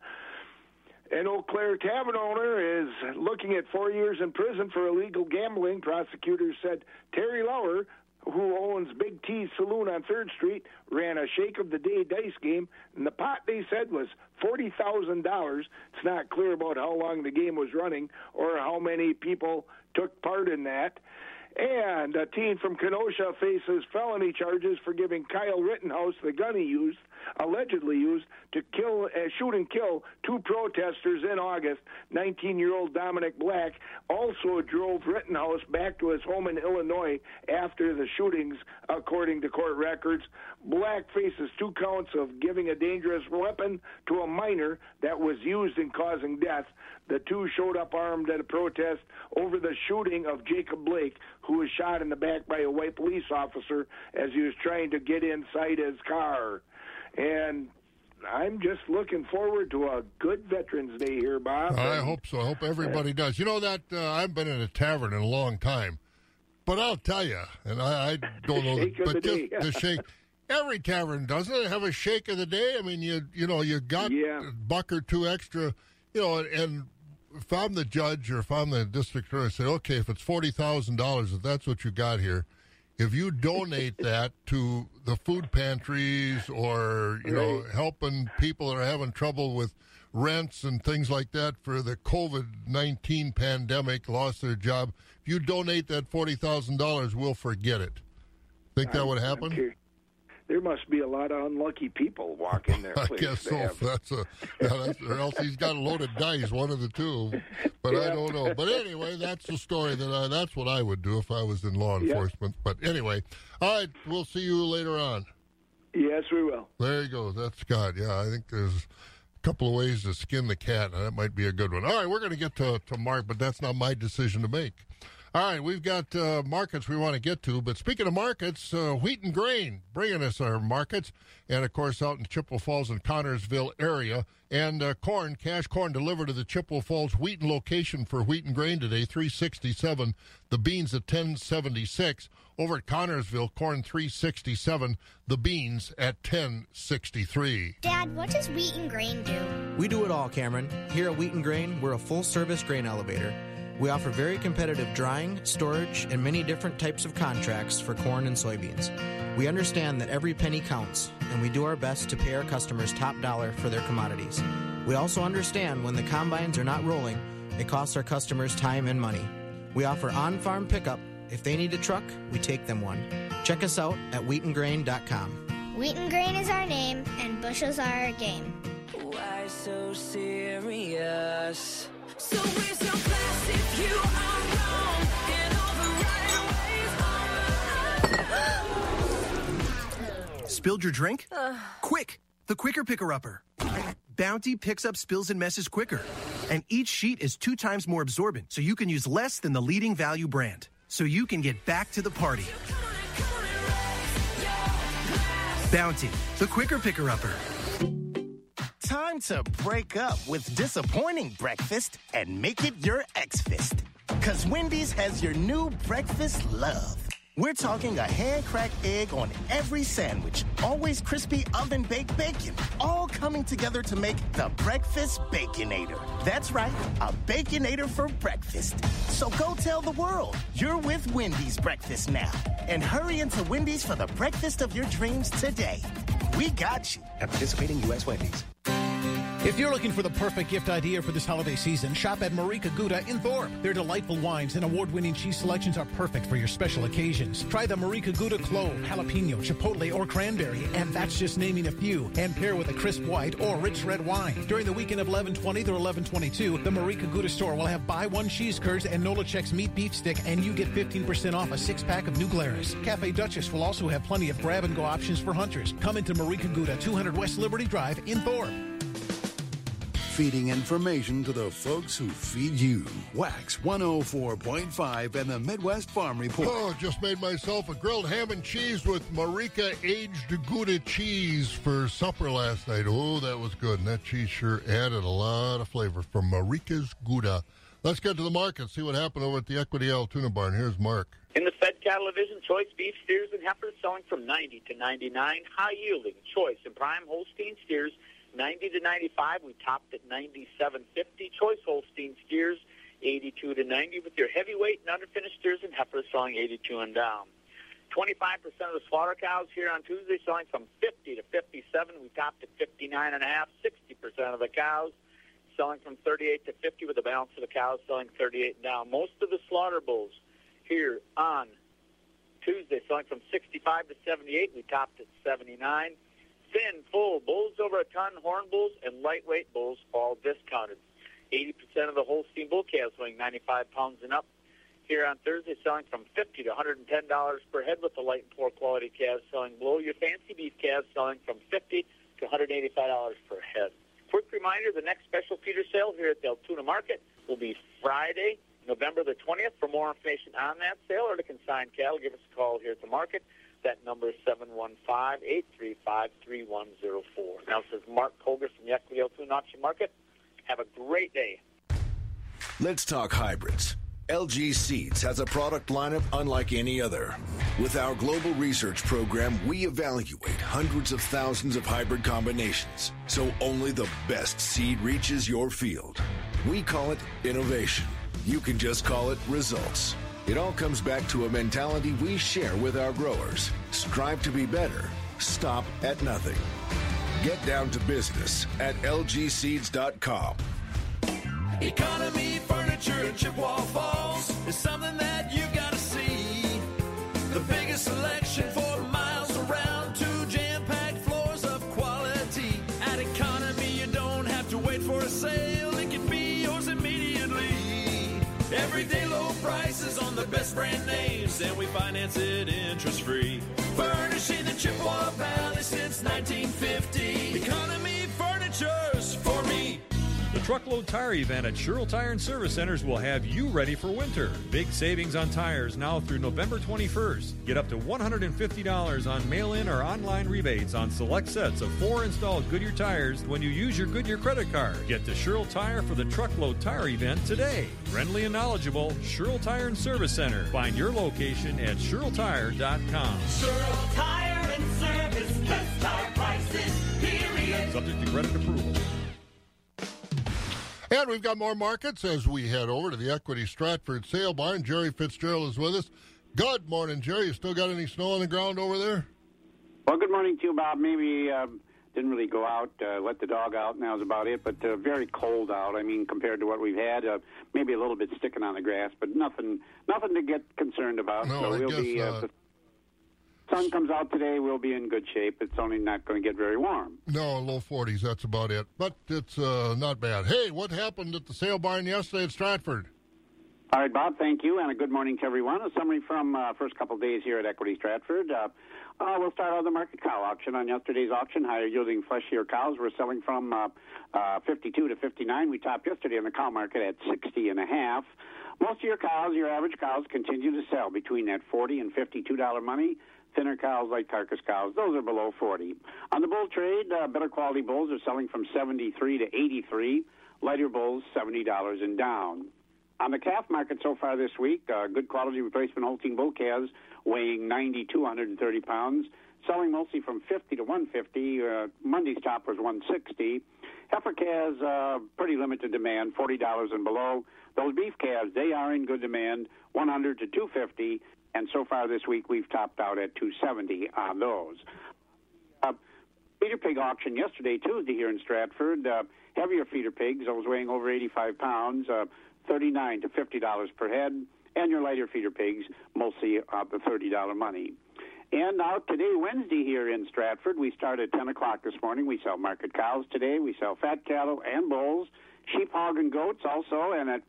An Eau Claire tavern owner is looking at four years in prison for illegal gambling. Prosecutors said Terry Lauer, who owns Big T's Saloon on 3rd Street, ran a shake of the day dice game, and the pot they said was $40,000. It's not clear about how long the game was running or how many people took part in that. And a teen from Kenosha faces felony charges for giving Kyle Rittenhouse the gun he used, allegedly used, to kill, uh, shoot and kill two protesters in August. 19-year-old Dominic Black also drove Rittenhouse back to his home in Illinois after the shootings, according to court records. Black faces two counts of giving a dangerous weapon to a minor that was used in causing death. The two showed up armed at a protest over the shooting of Jacob Blake, who was shot in the back by a white police officer as he was trying to get inside his car. And I'm just looking forward to a good Veterans Day here, Bob. I hope so. I hope everybody does. You know that uh, I've been in a tavern in a long time, but I'll tell you, and I, I *laughs* don't know, Shake of but the the *laughs* shake. Every tavern doesn't it have a shake of the day? I mean, you you know you got a buck or two extra, you know, and, and if I'm the judge or if I'm the district attorney, I say, okay, if it's forty thousand dollars, if that's what you got here, if you donate that to the food pantries or you know Right. helping people that are having trouble with rents and things like that for the COVID nineteen pandemic, lost their job, if you donate that forty thousand dollars, we'll forget it. Think that would happen? There must be a lot of unlucky people walking there. *laughs* I guess so. have- *laughs* That's a, yeah, that's, or else he's got a loaded dice, one of the two. But I don't know. But anyway, that's the story that I. That's what I would do if I was in law Yeah. enforcement. But anyway, all right. We'll see you later on. Yes, we will. There you go. That's Scott. Yeah, I think there's a couple of ways to skin the cat, and that might be a good one. All right, we're going to get to, to Mark, but that's not my decision to make. All right, we've got uh, markets we want to get to, but speaking of markets, uh, Wheaton Grain bringing us our markets, and of course out in Chippewa Falls and Connorsville area, and uh, corn, cash corn delivered to the Chippewa Falls Wheaton location for Wheaton Grain today, three sixty seven. The beans at ten seventy six. Over at Connorsville, corn three sixty seven. The beans at ten sixty three. Dad, what does Wheaton Grain do? We do it all, Cameron. Here at Wheaton Grain, we're a full service grain elevator. We offer very competitive drying, storage, and many different types of contracts for corn and soybeans. We understand that every penny counts, and we do our best to pay our customers top dollar for their commodities. We also understand when the combines are not rolling, it costs our customers time and money. We offer on farm pickup. If they need a truck, we take them one. Check us out at wheatengrain.com. Wheaton Grain is our name, and bushels are our game. Why so serious? So where's your class if you are wrong in all the right ways? Spilled your drink? Uh. Quick! The Quicker Picker Upper. Bounty picks up spills and messes quicker. And each sheet is two times more absorbent, so you can use less than the leading value brand. So you can get back to the party. Bounty, the Quicker Picker Upper. Time to break up with disappointing breakfast and make it your X-Fist. Cause Wendy's has your new breakfast love. We're talking a hand-cracked egg on every sandwich, always crispy oven-baked bacon, all coming together to make the Breakfast Baconator. That's right, a Baconator for breakfast. So go tell the world you're with Wendy's breakfast now. And hurry into Wendy's for the breakfast of your dreams today. We got you. At participating U.S. Wendy's. If you're looking for the perfect gift idea for this holiday season, shop at Marieke Gouda in Thorp. Their delightful wines and award-winning cheese selections are perfect for your special occasions. Try the Marieke Gouda clove, jalapeno, chipotle, or cranberry, and that's just naming a few. And pair with a crisp white or rich red wine. During the weekend of 1120 through 1122, the Marieke Gouda store will have buy one cheese curds and Nola meat beef stick, and you get 15% off a six-pack of New Glarus. Cafe Duchess will also have plenty of grab-and-go options for hunters. Come into Marieke Gouda, 200 West Liberty Drive in Thorp. Feeding information to the folks who feed you. Wax 104.5 and the Midwest Farm Report. Oh, just made myself a grilled ham and cheese with Marieke aged Gouda cheese for supper last night. Oh, that was good. And that cheese sure added a lot of flavor from Marieke's Gouda. Let's get to the market, see what happened over at the Equity Altoona Barn. Here's Mark. In the fed cattle division, choice beef steers and heifers selling from 90 to 99. High yielding choice and prime Holstein steers 90 to 95. We topped at 97.50. Choice Holstein steers 82 to 90 with your heavyweight and underfinished steers and heifers selling 82 and down. 25% of the slaughter cows here on Tuesday selling from 50 to 57. We topped at 59 and a half. 60% of the cows selling from 38 to 50 with the balance of the cows selling 38 and down. Most of the slaughter bulls here on Tuesday selling from 65 to 78. We topped at 79 thin, full, bulls over a ton, horn bulls, and lightweight bulls all discounted. 80% of the Holstein bull calves weighing 95 pounds and up. Here on Thursday, selling from 50 to $110 per head with the light and poor quality calves selling below. Your fancy beef calves selling from 50 to $185 per head. Quick reminder, the next special feeder sale here at the Altoona Market will be Friday, November the 20th. For more information on that sale or to consign cattle, give us a call here at the market. That number is 715-835-3104. Now, this is Mark Colger from the Equity Altoona Auction Market. Have a great day. Let's talk hybrids. LG Seeds has a product lineup unlike any other. With our global research program, we evaluate hundreds of thousands of hybrid combinations, so only the best seed reaches your field. We call it innovation. You can just call it results. It all comes back to a mentality we share with our growers. Strive to be better. Stop at nothing. Get down to business at lgseeds.com. Economy Furniture in Chippewa Falls is something that you've got to see. The biggest selection for best brand names, and we finance it interest-free. Furnishing the Chippewa Valley since 1950. Economy. The Truckload Tire event at Sherrill Tire and Service Centers will have you ready for winter. Big savings on tires now through November 21st. Get up to $150 on mail in or online rebates on select sets of four installed Goodyear tires when you use your Goodyear credit card. Get to Sherrill Tire for the Truckload Tire event today. Friendly and knowledgeable, Sherrill Tire and Service Center. Find your location at SherrillTire.com. Sherrill Tire and Service, best tire prices, period. Subject to credit approval. And we've got more markets as we head over to the Equity Stratford Sale Barn. Jerry Fitzgerald is with us. Good morning, Jerry. You still got any snow on the ground over there? Well, good morning to you, Bob. Maybe uh, didn't really go out, uh, let the dog out, and that was about it. But uh, very cold out. I mean, compared to what we've had, uh, maybe a little bit sticking on the grass, but nothing, nothing to get concerned about. No, so I we'll guess, be. Uh, uh, the sun comes out today, we'll be in good shape. It's only not going to get very warm. No, low 40s. That's about it. But it's uh, not bad. Hey, what happened at the sale barn yesterday at Stratford? All right, Bob, thank you, and a good morning to everyone. A summary from uh, first couple of days here at Equity Stratford. Uh, uh, we'll start out the market cow auction. On yesterday's auction, higher yielding fleshier cows were selling from uh, uh, 52 to 59. We topped yesterday in the cow market at 60 and a half. Most of your cows, your average cows, continue to sell between that 40 and 52 dollar money. Thinner cows like carcass cows, those are below 40. On the bull trade, uh, better quality bulls are selling from 73 to 83. Lighter bulls, $70 and down. On the calf market so far this week, uh, good quality replacement Holstein bull calves weighing 90 to 130 pounds, selling mostly from 50 to 150. Uh, Monday's top was 160. Heifer calves, uh, pretty limited demand, $40 and below. Those beef calves, they are in good demand, 100 to 250. And so far this week, we've topped out at 270 on those. Uh, feeder pig auction yesterday, Tuesday, here in Stratford. Uh, heavier feeder pigs, those weighing over 85 pounds, uh, 39 to 50 dollars per head, and your lighter feeder pigs, mostly uh, the 30 dollar money. And now today, Wednesday, here in Stratford, we start at 10 o'clock this morning. We sell market cows today. We sell fat cattle and bulls, sheep, hog, and goats also. And at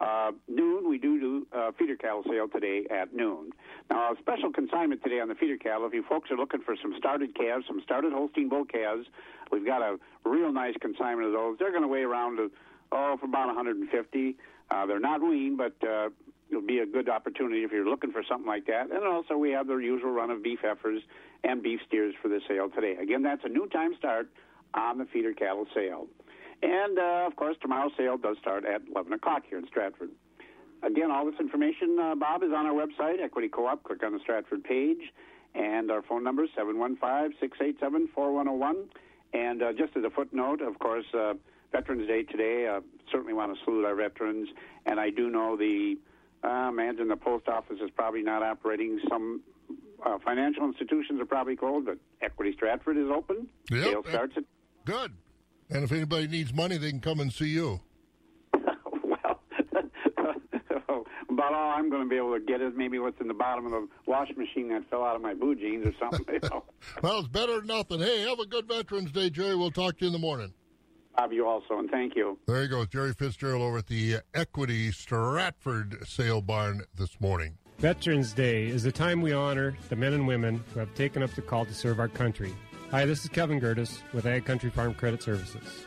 uh, noon, we do do uh, feeder cattle sale today at noon. Now, a special consignment today on the feeder cattle. If you folks are looking for some started calves, some started Holstein bull calves, we've got a real nice consignment of those. They're going to weigh around, uh, oh, for about 150. Uh, they're not weaned, but uh, it'll be a good opportunity if you're looking for something like that. And also, we have the usual run of beef heifers and beef steers for the sale today. Again, that's a new time start on the feeder cattle sale. And, uh, of course, tomorrow's sale does start at 11 o'clock here in Stratford. Again, all this information, uh, Bob, is on our website, Equity Co-op. Click on the Stratford page. And our phone number is 715-687-4101. And uh, just as a footnote, of course, uh, Veterans Day today, uh, certainly want to salute our veterans. And I do know the, uh, imagine the post office is probably not operating. Some uh, financial institutions are probably closed, but Equity Stratford is open. Yep. Sale starts at Good. And if anybody needs money, they can come and see you. *laughs* Well, *laughs* oh, about all I'm going to be able to get is maybe what's in the bottom of the wash machine that fell out of my blue jeans or something. you know. *laughs* Well, it's better than nothing. Hey, have a good Veterans Day, Jerry. We'll talk to you in the morning. Bob, you also, and thank you. There you go. Jerry Fitzgerald over at the Equity Stratford Sale Barn this morning. Veterans Day is a time we honor the men and women who have taken up the call to serve our country. Hi, this is Kevin Gertis with Ag Country Farm Credit Services.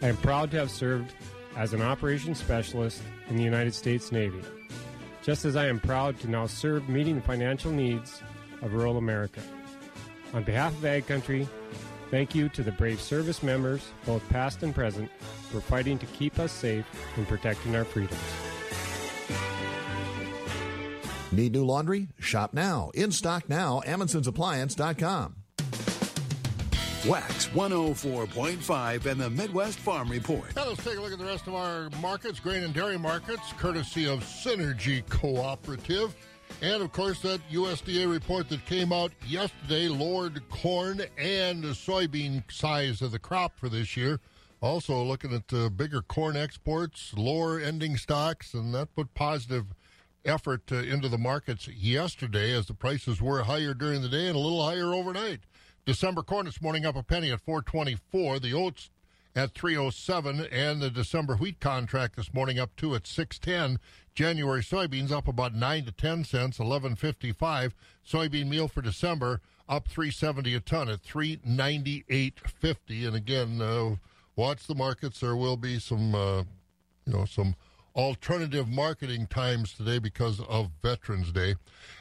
I am proud to have served as an operations specialist in the United States Navy, just as I am proud to now serve meeting the financial needs of rural America. On behalf of Ag Country, thank you to the brave service members, both past and present, for fighting to keep us safe and protecting our freedoms. Need new laundry? Shop now. In stock now. Amundsen'sAppliance.com. Wax 104.5 and the Midwest Farm Report. Now let's take a look at the rest of our markets, grain and dairy markets, courtesy of Synergy Cooperative. And of course, that USDA report that came out yesterday lowered corn and the soybean size of the crop for this year. Also, looking at the bigger corn exports, lower ending stocks, and that put positive effort uh, into the markets yesterday as the prices were higher during the day and a little higher overnight. December corn this morning up a penny at 424. The oats at 307 and the December wheat contract this morning up two at 610. January soybeans up about 9 to 10 cents, 1155. Soybean meal for December up 370 a ton at 398.50. And again, uh, watch the markets. There will be some, uh, you know, some alternative marketing times today because of Veterans Day.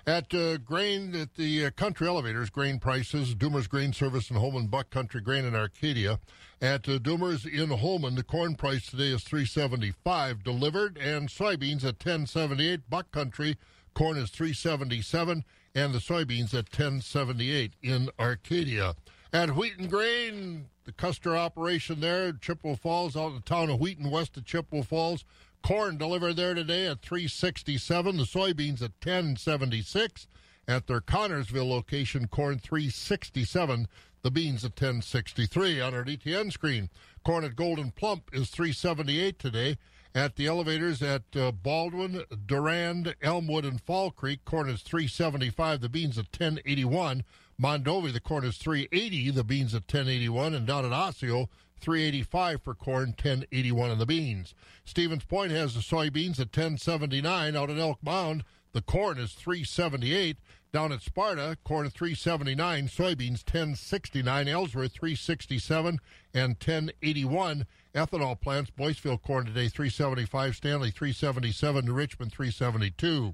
At uh, grain, at the uh, country elevators, grain prices, Doomer's Grain Service in Holmen, Buck Country Grain in Arcadia. At uh, Doomer's in Holmen, the corn price today is 375 delivered, and soybeans at 1078. Buck Country corn is 377, and the soybeans at 1078 in Arcadia. At Wheaton Grain, the Custer operation there, Chippewa Falls, out in the town of Wheaton, west of Chippewa Falls. Corn delivered there today at 367. The soybeans at 1076. At their Connorsville location, corn 367. The beans at 1063 on our DTN screen. Corn at Gold'n Plump is 378 today. At the elevators at uh, Baldwin, Durand, Elmwood, and Fall Creek, corn is 375. The beans at 1081. Mondovi, the corn is 380. The beans at 1081. And down at Osseo, 385 for corn, 1081 in the beans. Stevens Point has the soybeans at 1079. Out at Elk Mound, the corn is 378. Down at Sparta, corn 379, soybeans 1069, Ellsworth 367 and 1081. Ethanol plants, Boyceville corn today 375, Stanley 377, New Richmond 372.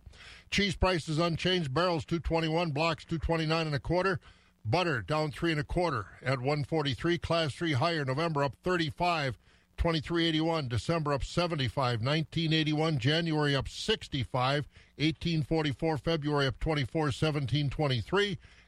Cheese prices unchanged, barrels 221, blocks 229 and a quarter. Butter down three and a quarter at 143. Class three higher. November up 35. 2381. December up 75. 1981. January up 65. 1844. February up 24. 1723.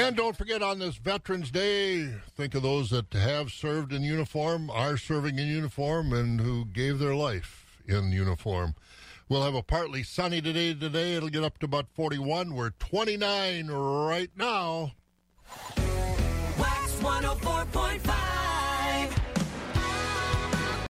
And don't forget on this Veterans Day, think of those that have served in uniform, are serving in uniform, and who gave their life in uniform. We'll have a partly sunny today. Today it'll get up to about 41. We're 29 right now. WAXX 104.5.